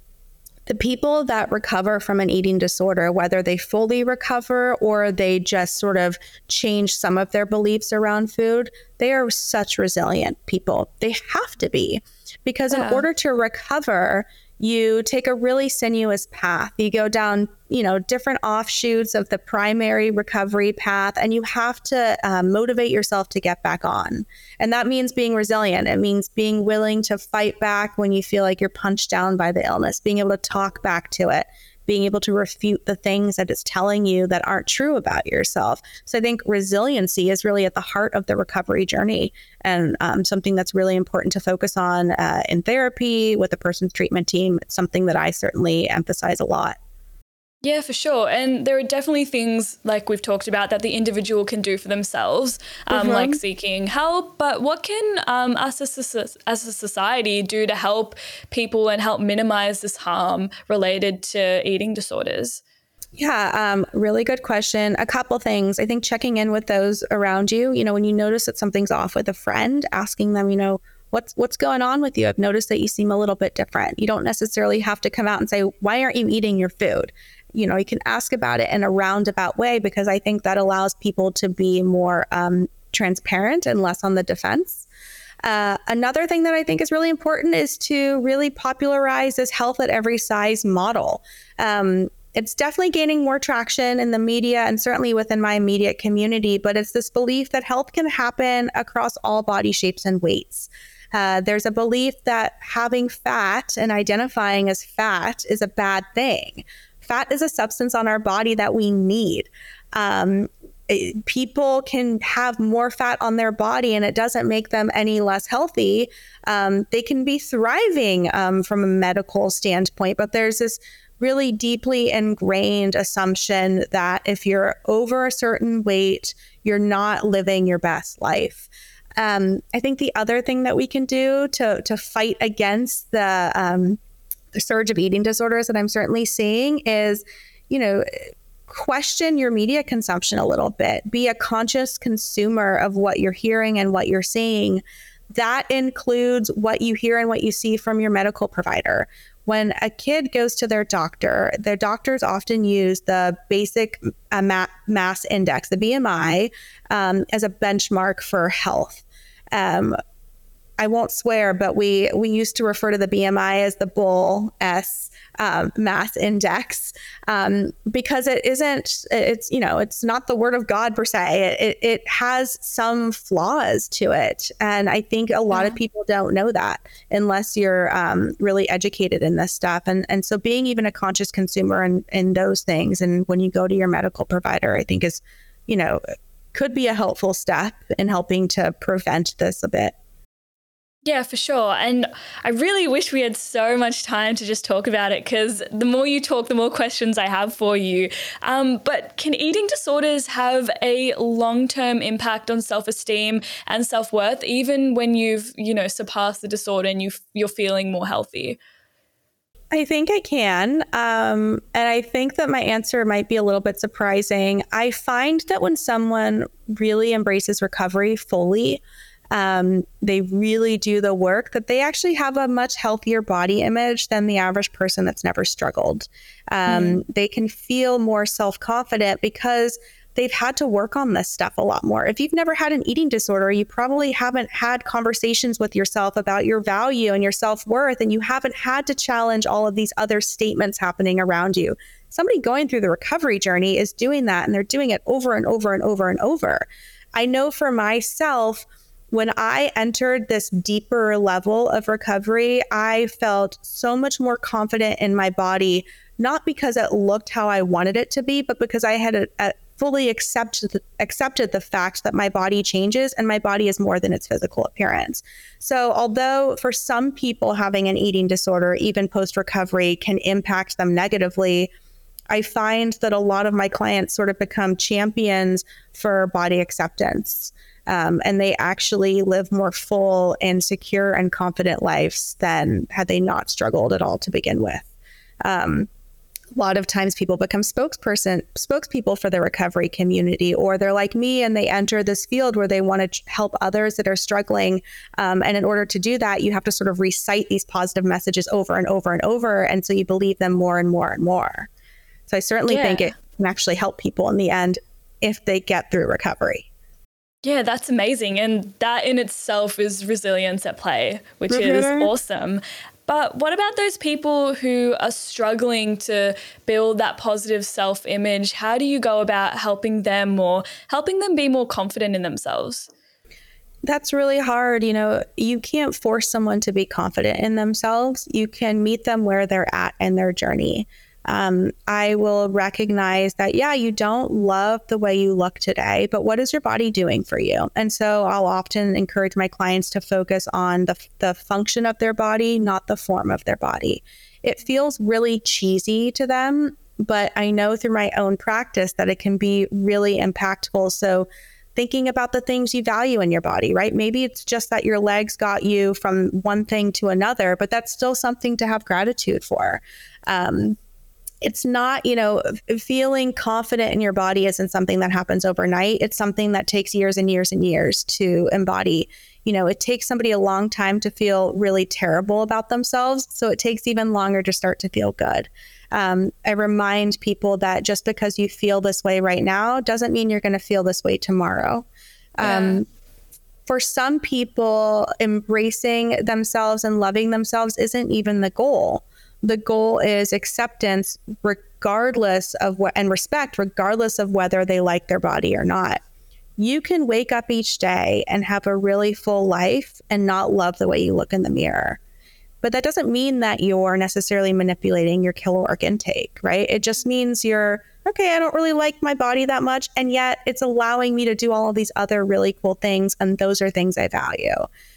the people that recover from an eating disorder, whether they fully recover or they just sort of change some of their beliefs around food, they are such resilient people. They have to be because yeah. in order to recover, you take a really sinuous path. You go down, you know, different offshoots of the primary recovery path, and you have to um, motivate yourself to get back on. And that means being resilient. It means being willing to fight back when you feel like you're punched down by the illness, being able to talk back to it, being able to refute the things that it's telling you that aren't true about yourself. So I think resiliency is really at the heart of the recovery journey and um, something that's really important to focus on uh, in therapy with the person's treatment team. It's something that I certainly emphasize a lot. Yeah, for sure. And there are definitely things like we've talked about that the individual can do for themselves, um, mm-hmm. like seeking help. But what can um, us as a, as a society do to help people and help minimize this harm related to eating disorders? Yeah, um, really good question. A couple things. I think checking in with those around you. You know, when you notice that something's off with a friend, asking them, you know, what's what's going on with you? I've noticed that you seem a little bit different. You don't necessarily have to come out and say, why aren't you eating your food? You know, you can ask about it in a roundabout way because I think that allows people to be more um, transparent and less on the defense. Uh, another thing that I think is really important is to really popularize this health at every size model. Um, it's definitely gaining more traction in the media and certainly within my immediate community, but it's this belief that health can happen across all body shapes and weights. Uh, there's a belief that having fat and identifying as fat is a bad thing fat is a substance on our body that we need. Um, it, people can have more fat on their body and it doesn't make them any less healthy. Um, they can be thriving um, from a medical standpoint, but there's this really deeply ingrained assumption that if you're over a certain weight, you're not living your best life. Um, I think the other thing that we can do to to fight against the um, surge of eating disorders that I'm certainly seeing is, you know, question your media consumption a little bit. Be a conscious consumer of what you're hearing and what you're seeing. That includes what you hear and what you see from your medical provider. When a kid goes to their doctor, their doctors often use the basic uh, mass index, the BMI, um, as a benchmark for health. Um, I won't swear, but we we used to refer to the BMI as the bull S um, mass index um, because it isn't. It's you know it's not the word of God per se. It it has some flaws to it, and I think a lot yeah. of people don't know that unless you're um, really educated in this stuff. And and so being even a conscious consumer in in those things, and when you go to your medical provider, I think is you know could be a helpful step in helping to prevent this a bit. Yeah, for sure. And I really wish we had so much time to just talk about it because the more you talk, the more questions I have for you. Um, but can eating disorders have a long term impact on self esteem and self worth, even when you've, you know, surpassed the disorder and you, you're feeling more healthy? I think I can. Um, and I think that my answer might be a little bit surprising. I find that when someone really embraces recovery fully, um, they really do the work that they actually have a much healthier body image than the average person that's never struggled. Um, mm. They can feel more self confident because they've had to work on this stuff a lot more. If you've never had an eating disorder, you probably haven't had conversations with yourself about your value and your self worth, and you haven't had to challenge all of these other statements happening around you. Somebody going through the recovery journey is doing that, and they're doing it over and over and over and over. I know for myself, when I entered this deeper level of recovery, I felt so much more confident in my body, not because it looked how I wanted it to be, but because I had a, a fully accepted accepted the fact that my body changes and my body is more than its physical appearance. So, although for some people having an eating disorder, even post recovery, can impact them negatively, I find that a lot of my clients sort of become champions for body acceptance um, and they actually live more full and secure and confident lives than had they not struggled at all to begin with. Um, a lot of times people become spokesperson spokespeople for the recovery community or they're like me and they enter this field where they want to help others that are struggling um, and in order to do that you have to sort of recite these positive messages over and over and over and so you believe them more and more and more so i certainly yeah. think it can actually help people in the end if they get through recovery yeah, that's amazing. And that in itself is resilience at play, which is awesome. But what about those people who are struggling to build that positive self image? How do you go about helping them or helping them be more confident in themselves? That's really hard. You know, you can't force someone to be confident in themselves. You can meet them where they're at in their journey um, I will recognize that, yeah, you don't love the way you look today, but what is your body doing for you? And so I'll often encourage my clients to focus on the, the function of their body, not the form of their body. It feels really cheesy to them, but I know through my own practice that it can be really impactful. So, thinking about the things you value in your body, right? Maybe it's just that your legs got you from one thing to another, but that's still something to have gratitude for. Um, it's not, you know, feeling confident in your body isn't something that happens overnight. It's something that takes years and years and years to embody. You know, it takes somebody a long time to feel really terrible about themselves. So it takes even longer to start to feel good. Um, I remind people that just because you feel this way right now doesn't mean you're going to feel this way tomorrow. Yeah. Um, for some people, embracing themselves and loving themselves isn't even the goal the goal is acceptance regardless of what and respect regardless of whether they like their body or not. You can wake up each day and have a really full life and not love the way you look in the mirror. But that doesn't mean that you're necessarily manipulating your caloric intake right? It just means you're okay i don't really like my body that much and yet it's allowing me to do all of these other really cool things and those are things i value.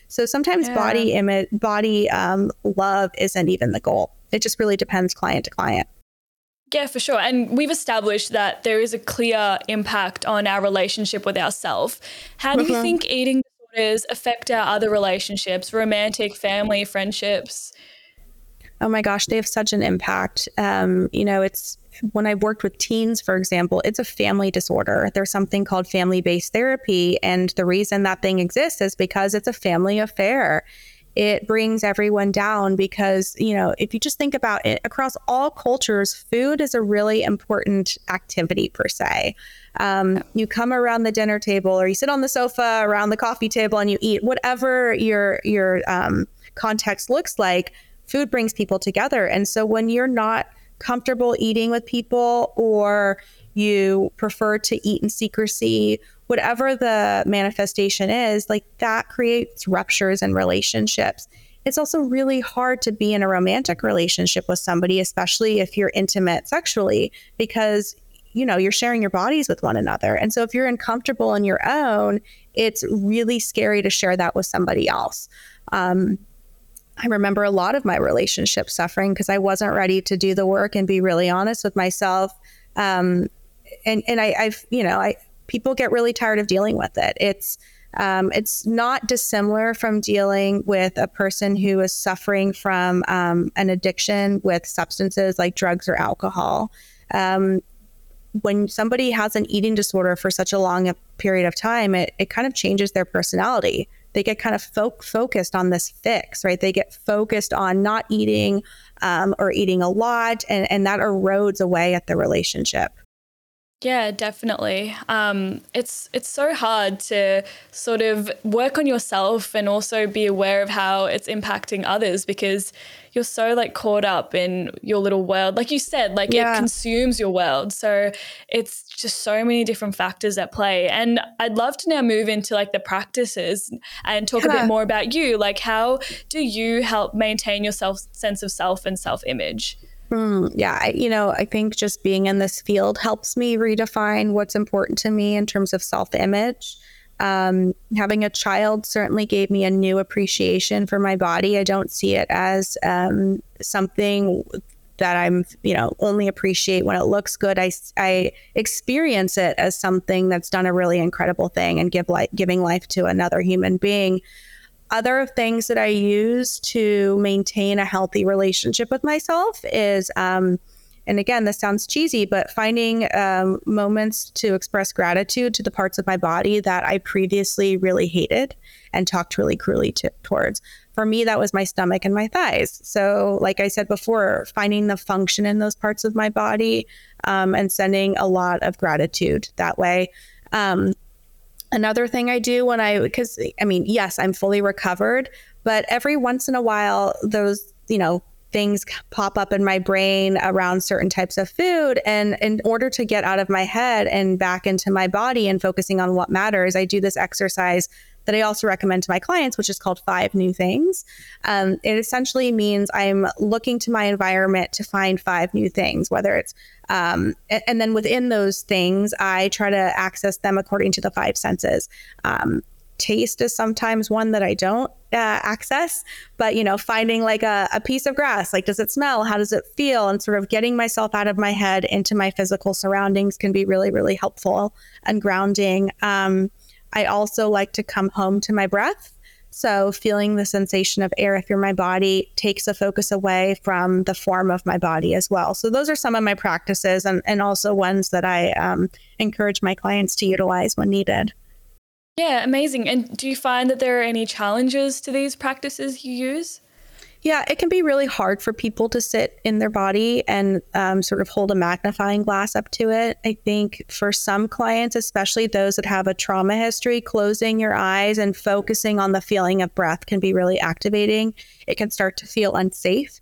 So sometimes yeah. body image body um, love isn't even the goal it just really depends client to client. Yeah, for sure. And we've established that there is a clear impact on our relationship with ourselves. How do mm-hmm. you think eating disorders affect our other relationships, romantic, family, friendships? Oh my gosh, they have such an impact. Um, you know, it's when I've worked with teens, for example, it's a family disorder. There's something called family based therapy. And the reason that thing exists is because it's a family affair. It brings everyone down because, you know, if you just think about it across all cultures, food is a really important activity per se. Um, you come around the dinner table or you sit on the sofa around the coffee table and you eat whatever your, your um, context looks like. Food brings people together. And so when you're not comfortable eating with people or you prefer to eat in secrecy, whatever the manifestation is, like that creates ruptures in relationships. It's also really hard to be in a romantic relationship with somebody, especially if you're intimate sexually, because you know you're sharing your bodies with one another. And so if you're uncomfortable on your own, it's really scary to share that with somebody else. Um, I remember a lot of my relationship suffering because I wasn't ready to do the work and be really honest with myself. Um, and and I, I've you know I people get really tired of dealing with it. It's um, it's not dissimilar from dealing with a person who is suffering from um, an addiction with substances like drugs or alcohol. Um, when somebody has an eating disorder for such a long period of time, it, it kind of changes their personality they get kind of fo- focused on this fix, right? They get focused on not eating um, or eating a lot, and, and that erodes away at the relationship. Yeah, definitely. Um, it's it's so hard to sort of work on yourself and also be aware of how it's impacting others because you're so like caught up in your little world. Like you said, like yeah. it consumes your world. So it's just so many different factors at play. And I'd love to now move into like the practices and talk yeah. a bit more about you. Like how do you help maintain your self sense of self and self image? Mm, yeah, I, you know, I think just being in this field helps me redefine what's important to me in terms of self image. Um, having a child certainly gave me a new appreciation for my body. I don't see it as um, something that I'm, you know, only appreciate when it looks good. I, I experience it as something that's done a really incredible thing and give life, giving life to another human being other things that I use to maintain a healthy relationship with myself is, um, and again, this sounds cheesy, but finding um, moments to express gratitude to the parts of my body that I previously really hated and talked really cruelly to, towards. For me, that was my stomach and my thighs. So, like I said before, finding the function in those parts of my body um, and sending a lot of gratitude that way. Um, Another thing I do when I, because I mean, yes, I'm fully recovered, but every once in a while, those, you know, things pop up in my brain around certain types of food. And in order to get out of my head and back into my body and focusing on what matters, I do this exercise that I also recommend to my clients, which is called Five New Things. Um, it essentially means I'm looking to my environment to find five new things, whether it's, um, and, and, then within those things, I try to access them according to the five senses. Um, taste is sometimes one that I don't uh, access, but you know, finding like a, a piece of grass, like does it smell? How does it feel? And sort of getting myself out of my head into my physical surroundings can be really, really helpful and grounding. Um, I also like to come home to my breath. So, feeling the sensation of air through my body takes the focus away from the form of my body as well. So, those are some of my practices and, and also ones that I um, encourage my clients to utilize when needed. Yeah, amazing. And do you find that there are any challenges to these practices you use? Yeah, it can be really hard for people to sit in their body and um, sort of hold a magnifying glass up to it. I think for some clients, especially those that have a trauma history, closing your eyes and focusing on the feeling of breath can be really activating. It can start to feel unsafe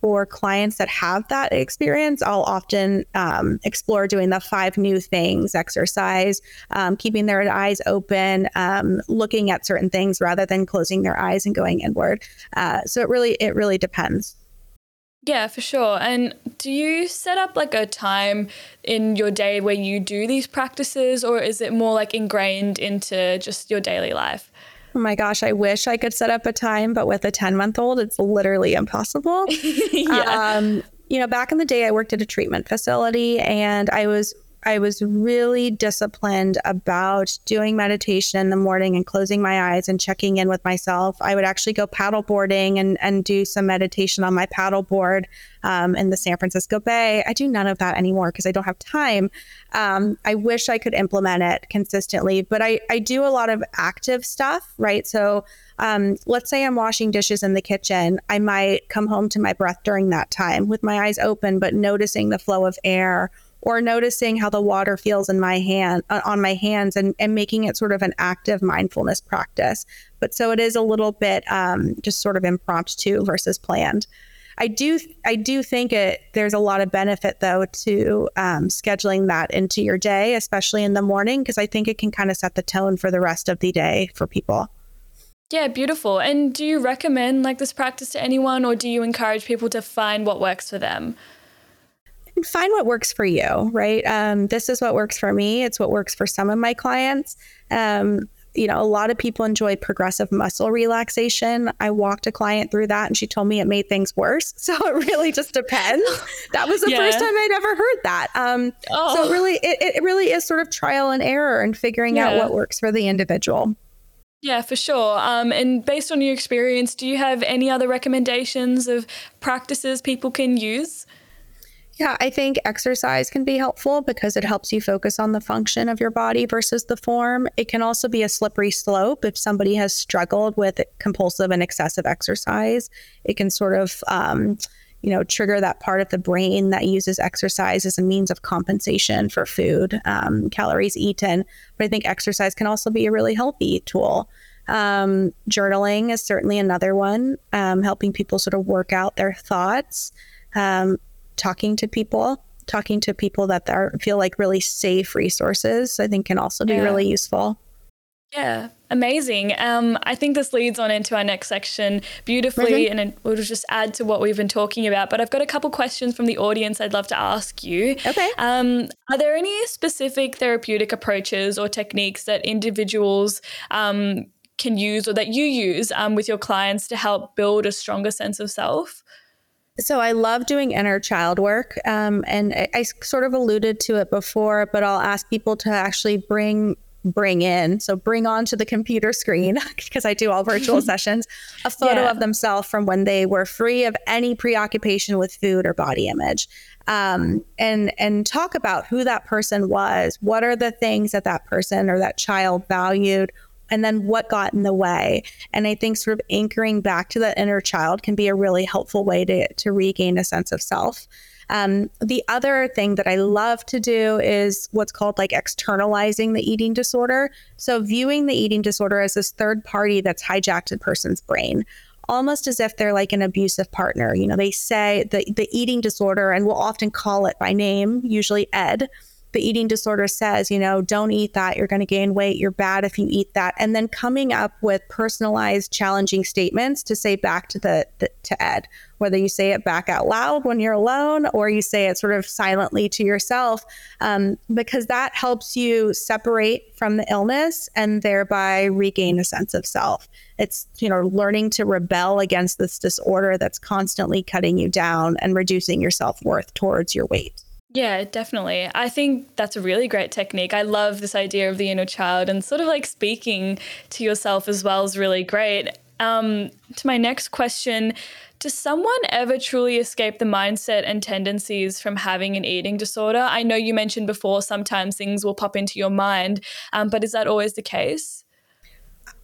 for clients that have that experience, I'll often um, explore doing the five new things exercise, um, keeping their eyes open, um, looking at certain things rather than closing their eyes and going inward. Uh, so it really it really depends. Yeah, for sure. And do you set up like a time in your day where you do these practices, or is it more like ingrained into just your daily life? Oh my gosh, I wish I could set up a time, but with a 10 month old, it's literally impossible. yeah. Um, you know, back in the day, I worked at a treatment facility and I was I was really disciplined about doing meditation in the morning and closing my eyes and checking in with myself. I would actually go paddle boarding and, and do some meditation on my paddle board um, in the San Francisco Bay. I do none of that anymore because I don't have time. Um, I wish I could implement it consistently, but I, I do a lot of active stuff, right? So um, let's say I'm washing dishes in the kitchen. I might come home to my breath during that time with my eyes open, but noticing the flow of air or noticing how the water feels in my hand uh, on my hands and, and making it sort of an active mindfulness practice. But so it is a little bit um, just sort of impromptu versus planned. I do I do think it there's a lot of benefit though to um, scheduling that into your day, especially in the morning, because I think it can kind of set the tone for the rest of the day for people. Yeah, beautiful. And do you recommend like this practice to anyone, or do you encourage people to find what works for them? Find what works for you, right? Um, this is what works for me. It's what works for some of my clients. Um, you know, a lot of people enjoy progressive muscle relaxation. I walked a client through that and she told me it made things worse. So it really just depends. that was the yeah. first time I'd ever heard that. Um, oh. So it really, it, it really is sort of trial and error and figuring yeah. out what works for the individual. Yeah, for sure. Um, and based on your experience, do you have any other recommendations of practices people can use? Yeah, I think exercise can be helpful because it helps you focus on the function of your body versus the form. It can also be a slippery slope if somebody has struggled with compulsive and excessive exercise. It can sort of, um, you know, trigger that part of the brain that uses exercise as a means of compensation for food, um, calories eaten. But I think exercise can also be a really healthy tool. Um, journaling is certainly another one, um, helping people sort of work out their thoughts. Um, talking to people, talking to people that are, feel like really safe resources, I think can also be yeah. really useful. Yeah, amazing. Um, I think this leads on into our next section beautifully, mm-hmm. and it will just add to what we've been talking about. But I've got a couple questions from the audience I'd love to ask you. Okay. Um, are there any specific therapeutic approaches or techniques that individuals um, can use or that you use um, with your clients to help build a stronger sense of self? So I love doing inner child work, um, and I, I, sort of alluded to it before, but I'll ask people to actually bring bring in so bring onto the computer screen because I do all virtual sessions a photo yeah. of themselves from when they were free of any preoccupation with food or body image. Um, and and talk about who that person was. What are the things that that person or that child valued? And then what got in the way. And I think sort of anchoring back to that inner child can be a really helpful way to, to regain a sense of self. Um, the other thing that I love to do is what's called like externalizing the eating disorder. So, viewing the eating disorder as this third party that's hijacked a person's brain, almost as if they're like an abusive partner. You know, they say the, the eating disorder, and we'll often call it by name, usually Ed the eating disorder says, you know, don't eat that. You're going to gain weight. You're bad if you eat that. And then coming up with personalized, challenging statements to say back to the, the to Ed, whether you say it back out loud when you're alone or you say it sort of silently to yourself, um, because that helps you separate from the illness and thereby regain a sense of self. It's, you know, learning to rebel against this disorder that's constantly cutting you down and reducing your self worth towards your weight. Yeah, definitely. I think that's a really great technique. I love this idea of the inner child and sort of like speaking to yourself as well is really great. Um, to my next question, does someone ever truly escape the mindset and tendencies from having an eating disorder? I know you mentioned before sometimes things will pop into your mind, um, but is that always the case?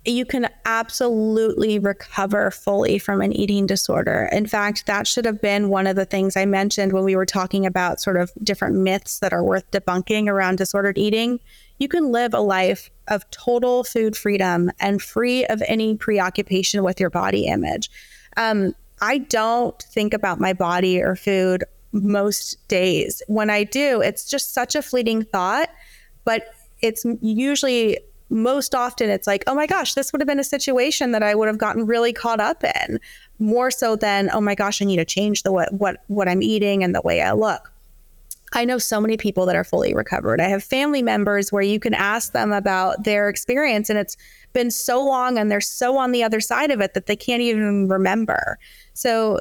You can absolutely recover fully from an eating disorder. In fact, that should have been one of the things I mentioned when we were talking about sort of different myths that are worth debunking around disordered eating. You can live a life of total food freedom and free of any preoccupation with your body image. Um, I don't think about my body or food most days. When I do, it's just such a fleeting thought, but it's usually most often it's like, oh my gosh, this would have been a situation that I would have gotten really caught up in, more so than, oh my gosh, I need to change the what what what I'm eating and the way I look. I know so many people that are fully recovered. I have family members where you can ask them about their experience and it's been so long and they're so on the other side of it that they can't even remember. So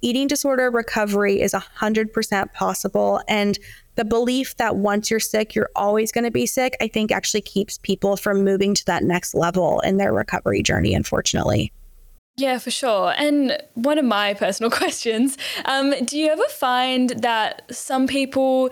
eating disorder recovery is 100% possible. And the belief that once you're sick, you're always going to be sick, I think actually keeps people from moving to that next level in their recovery journey, unfortunately. Yeah, for sure. And one of my personal questions um, do you ever find that some people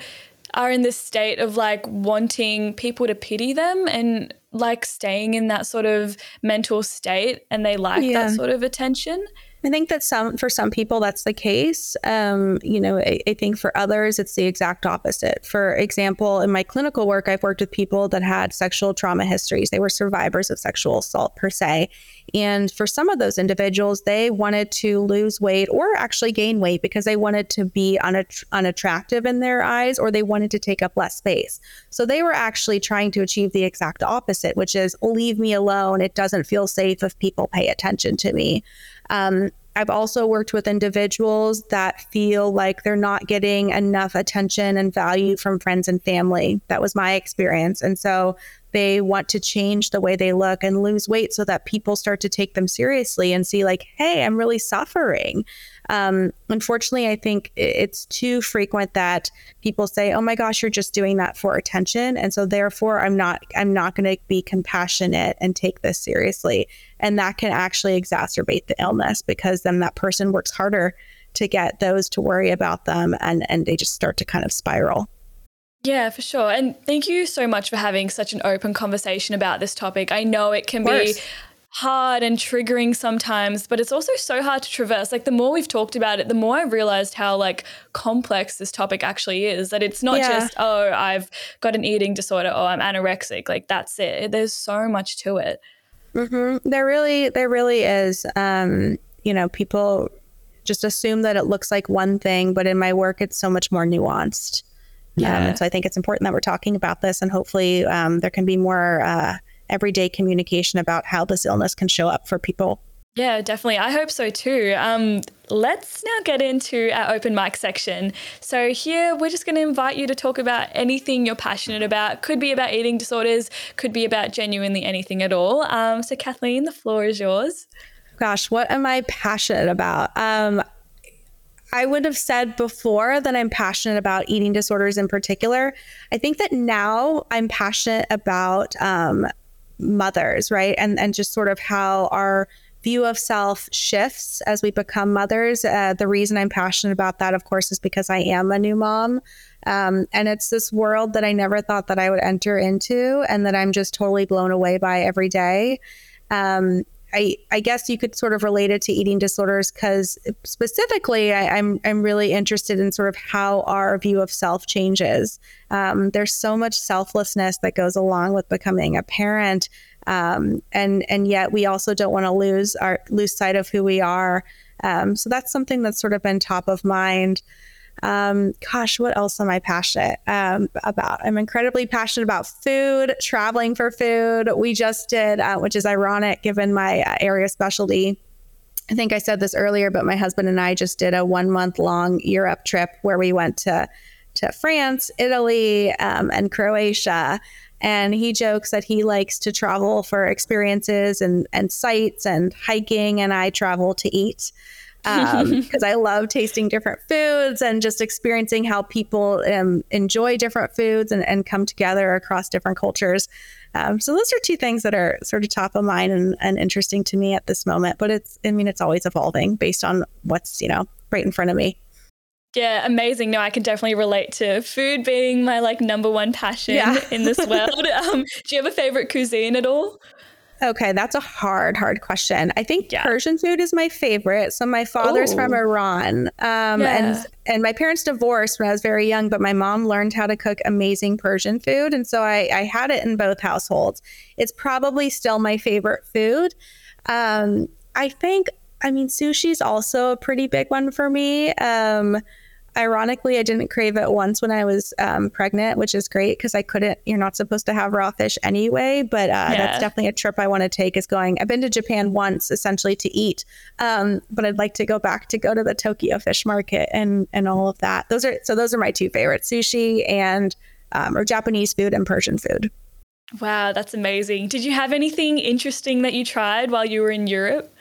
are in this state of like wanting people to pity them and like staying in that sort of mental state and they like yeah. that sort of attention? I think that some for some people that's the case. Um, you know, I, I, think for others it's the exact opposite. For example, in my clinical work, I've worked with people that had sexual trauma histories. They were survivors of sexual assault per se, and for some of those individuals, they wanted to lose weight or actually gain weight because they wanted to be unatt- unattractive in their eyes or they wanted to take up less space. So they were actually trying to achieve the exact opposite, which is leave me alone. It doesn't feel safe if people pay attention to me. Um, I've also worked with individuals that feel like they're not getting enough attention and value from friends and family. That was my experience. And so they want to change the way they look and lose weight so that people start to take them seriously and see, like, hey, I'm really suffering. Um, unfortunately, I think it's too frequent that people say, "Oh my gosh, you're just doing that for attention," and so therefore, I'm not I'm not going to be compassionate and take this seriously, and that can actually exacerbate the illness because then that person works harder to get those to worry about them, and and they just start to kind of spiral. Yeah, for sure. And thank you so much for having such an open conversation about this topic. I know it can be hard and triggering sometimes, but it's also so hard to traverse. Like the more we've talked about it, the more I've realized how like complex this topic actually is. That it's not yeah. just, oh, I've got an eating disorder, or I'm anorexic. Like that's it. There's so much to it. Mm-hmm. There really, there really is. Um, you know, people just assume that it looks like one thing, but in my work, it's so much more nuanced. Yeah. Um, and so I think it's important that we're talking about this, and hopefully, um, there can be more. Uh, everyday communication about how this illness can show up for people. Yeah, definitely. I hope so too. Um, let's now get into our open mic section. So, here we're just going to invite you to talk about anything you're passionate about. Could be about eating disorders, could be about genuinely anything at all. Um, so, Kathleen, the floor is yours. Gosh, what am I passionate about? Um, I would have said before that I'm passionate about eating disorders in particular. I think that now I'm passionate about um, mothers, right? And and just sort of how our view of self shifts as we become mothers. Uh, the reason I'm passionate about that, of course, is because I am a new mom. Um, and it's this world that I never thought that I would enter into and that I'm just totally blown away by every day. Um, I, I guess you could sort of relate it to eating disorders because specifically, I, am I'm, I'm really interested in sort of how our view of self changes. Um, there's so much selflessness that goes along with becoming a parent, um, and and yet we also don't want to lose our lose sight of who we are. Um, so that's something that's sort of been top of mind. Um, gosh, what else am I passionate um, about? I'm incredibly passionate about food, traveling for food. We just did, uh, which is ironic given my uh, area specialty. I think I said this earlier, but my husband and I just did a one month long Europe trip where we went to to France, Italy, um, and Croatia. And he jokes that he likes to travel for experiences and, and sights and hiking, and I travel to eat because um, I love tasting different foods and just experiencing how people um, enjoy different foods and, and come together across different cultures. Um, so those are two things that are sort of top of mind and, and interesting to me at this moment. But it's, I mean, it's always evolving based on what's, you know, right in front of me. Yeah, amazing. No, I can definitely relate to food being my like number one passion yeah. in this world. Um, do you have a favorite cuisine at all? Okay, that's a hard, hard question. I think yeah. Persian food is my favorite. So my father's Ooh. from Iran, um, yeah. and and my parents divorced when I was very young, but my mom learned how to cook amazing Persian food, and so I, I had it in both households. It's probably still my favorite food. Um, I think, I mean, sushi is also a pretty big one for me. Um, ironically, I didn't crave it once when I was um, pregnant, which is great because I couldn't. You're not supposed to have raw fish anyway, but uh, yeah. that's definitely a trip I want to take. Is going. I've been to Japan once, essentially to eat, um, but I'd like to go back to go to the Tokyo Fish Market and and all of that. Those are so those are my two favorites: sushi and um, or Japanese food and Persian food. Wow, that's amazing. Did you have anything interesting that you tried while you were in Europe?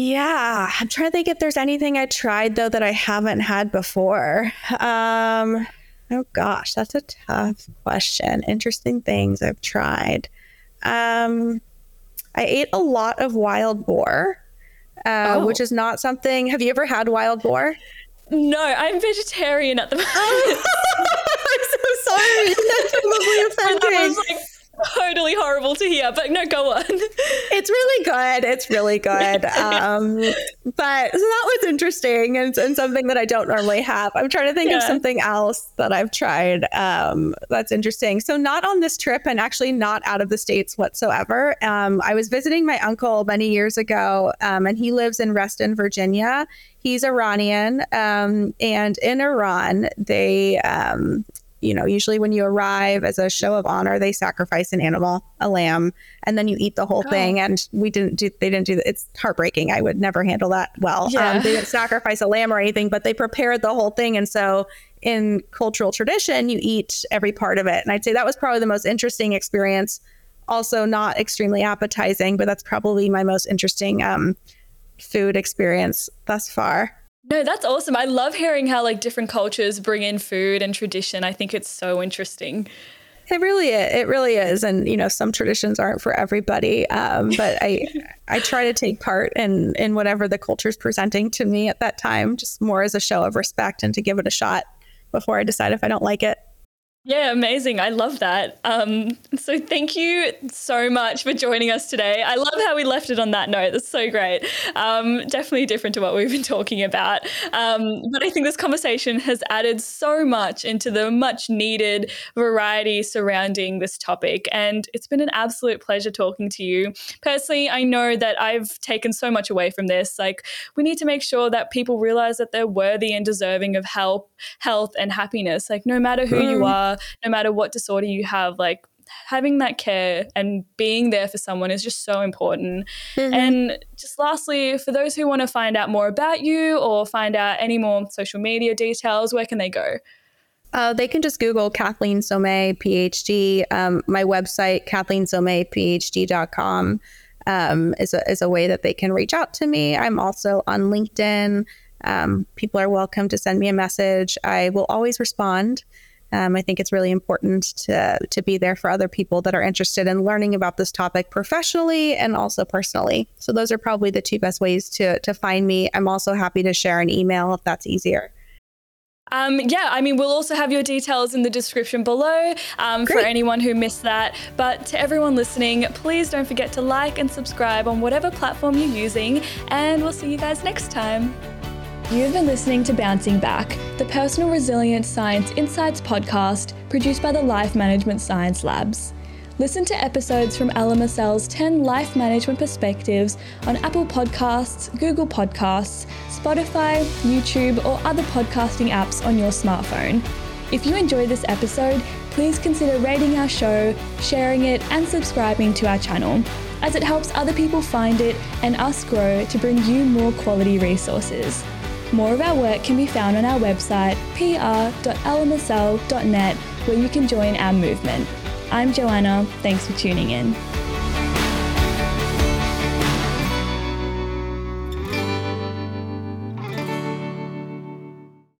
Yeah, I'm trying to think if there's anything I tried though that I haven't had before. Um, oh gosh, that's a tough question. Interesting things I've tried. Um, I ate a lot of wild boar, uh, oh. which is not something. Have you ever had wild boar? No, I'm vegetarian at the moment. I'm so sorry. That's probably offending totally horrible to hear, but no, go on. It's really good. It's really good. Um, but so that was interesting and, and, something that I don't normally have. I'm trying to think yeah. of something else that I've tried um, that's interesting. So, not on this trip and actually not out of the States whatsoever. Um, I was visiting my uncle many years ago, um, and he lives in Reston, Virginia. He's Iranian. Um, and in Iran, they um, you know, usually when you arrive as a show of honor, they sacrifice an animal, a lamb, and then you eat the whole oh. thing. And we didn't do, they didn't do that. It's heartbreaking. I would never handle that well. Um, yeah. Um, they didn't sacrifice a lamb or anything, but they prepared the whole thing. And so in cultural tradition, you eat every part of it. And I'd say that was probably the most interesting experience. Also, not extremely appetizing, but that's probably my most interesting um, food experience thus far. No, that's awesome. I love hearing how like different cultures bring in food and tradition. I think it's so interesting. It really is. It really is. And you know, some traditions aren't for everybody. Um, but I I try to take part in in whatever the culture is presenting to me at that time, just more as a show of respect and to give it a shot before I decide if I don't like it. Yeah, amazing. I love that. Um, so thank you so much for joining us today. I love how we left it on that note. That's so great. Um, definitely different to what we've been talking about. Um, but I think this conversation has added so much into the much needed variety surrounding this topic. And it's been an absolute pleasure talking to you. Personally, I know that I've taken so much away from this. Like, we need to make sure that people realize that they're worthy and deserving of help, health, and happiness. Like, no matter who you mm. Are, no matter what disorder you have, like having that care and being there for someone is just so important. Mm-hmm. And just lastly, for those who want to find out more about you or find out any more social media details, where can they go? Uh, they can just Google Kathleen Someah, PhD. Um, my website, KathleenSomeah.phd.com, um, is, a, is a way that they can reach out to me. I'm also on LinkedIn. Um, people are welcome to send me a message. I will always respond. Um, I think it's really important to to be there for other people that are interested in learning about this topic professionally and also personally. So those are probably the two best ways to to find me. I'm also happy to share an email if that's easier. Um, yeah, I mean, we'll also have your details in the description below um, for anyone who missed that. But to everyone listening, please don't forget to like and subscribe on whatever platform you're using, and we'll see you guys next time. You've been listening to Bouncing Back, the Personal Resilience Science Insights podcast produced by the Life Management Science Labs. Listen to episodes from LMSL's 10 life management perspectives on Apple Podcasts, Google Podcasts, Spotify, YouTube, or other podcasting apps on your smartphone. If you enjoyed this episode, please consider rating our show, sharing it, and subscribing to our channel, as it helps other people find it and us grow to bring you more quality resources. More of our work can be found on our website pr.lmsl.net where you can join our movement. I'm Joanna, thanks for tuning in.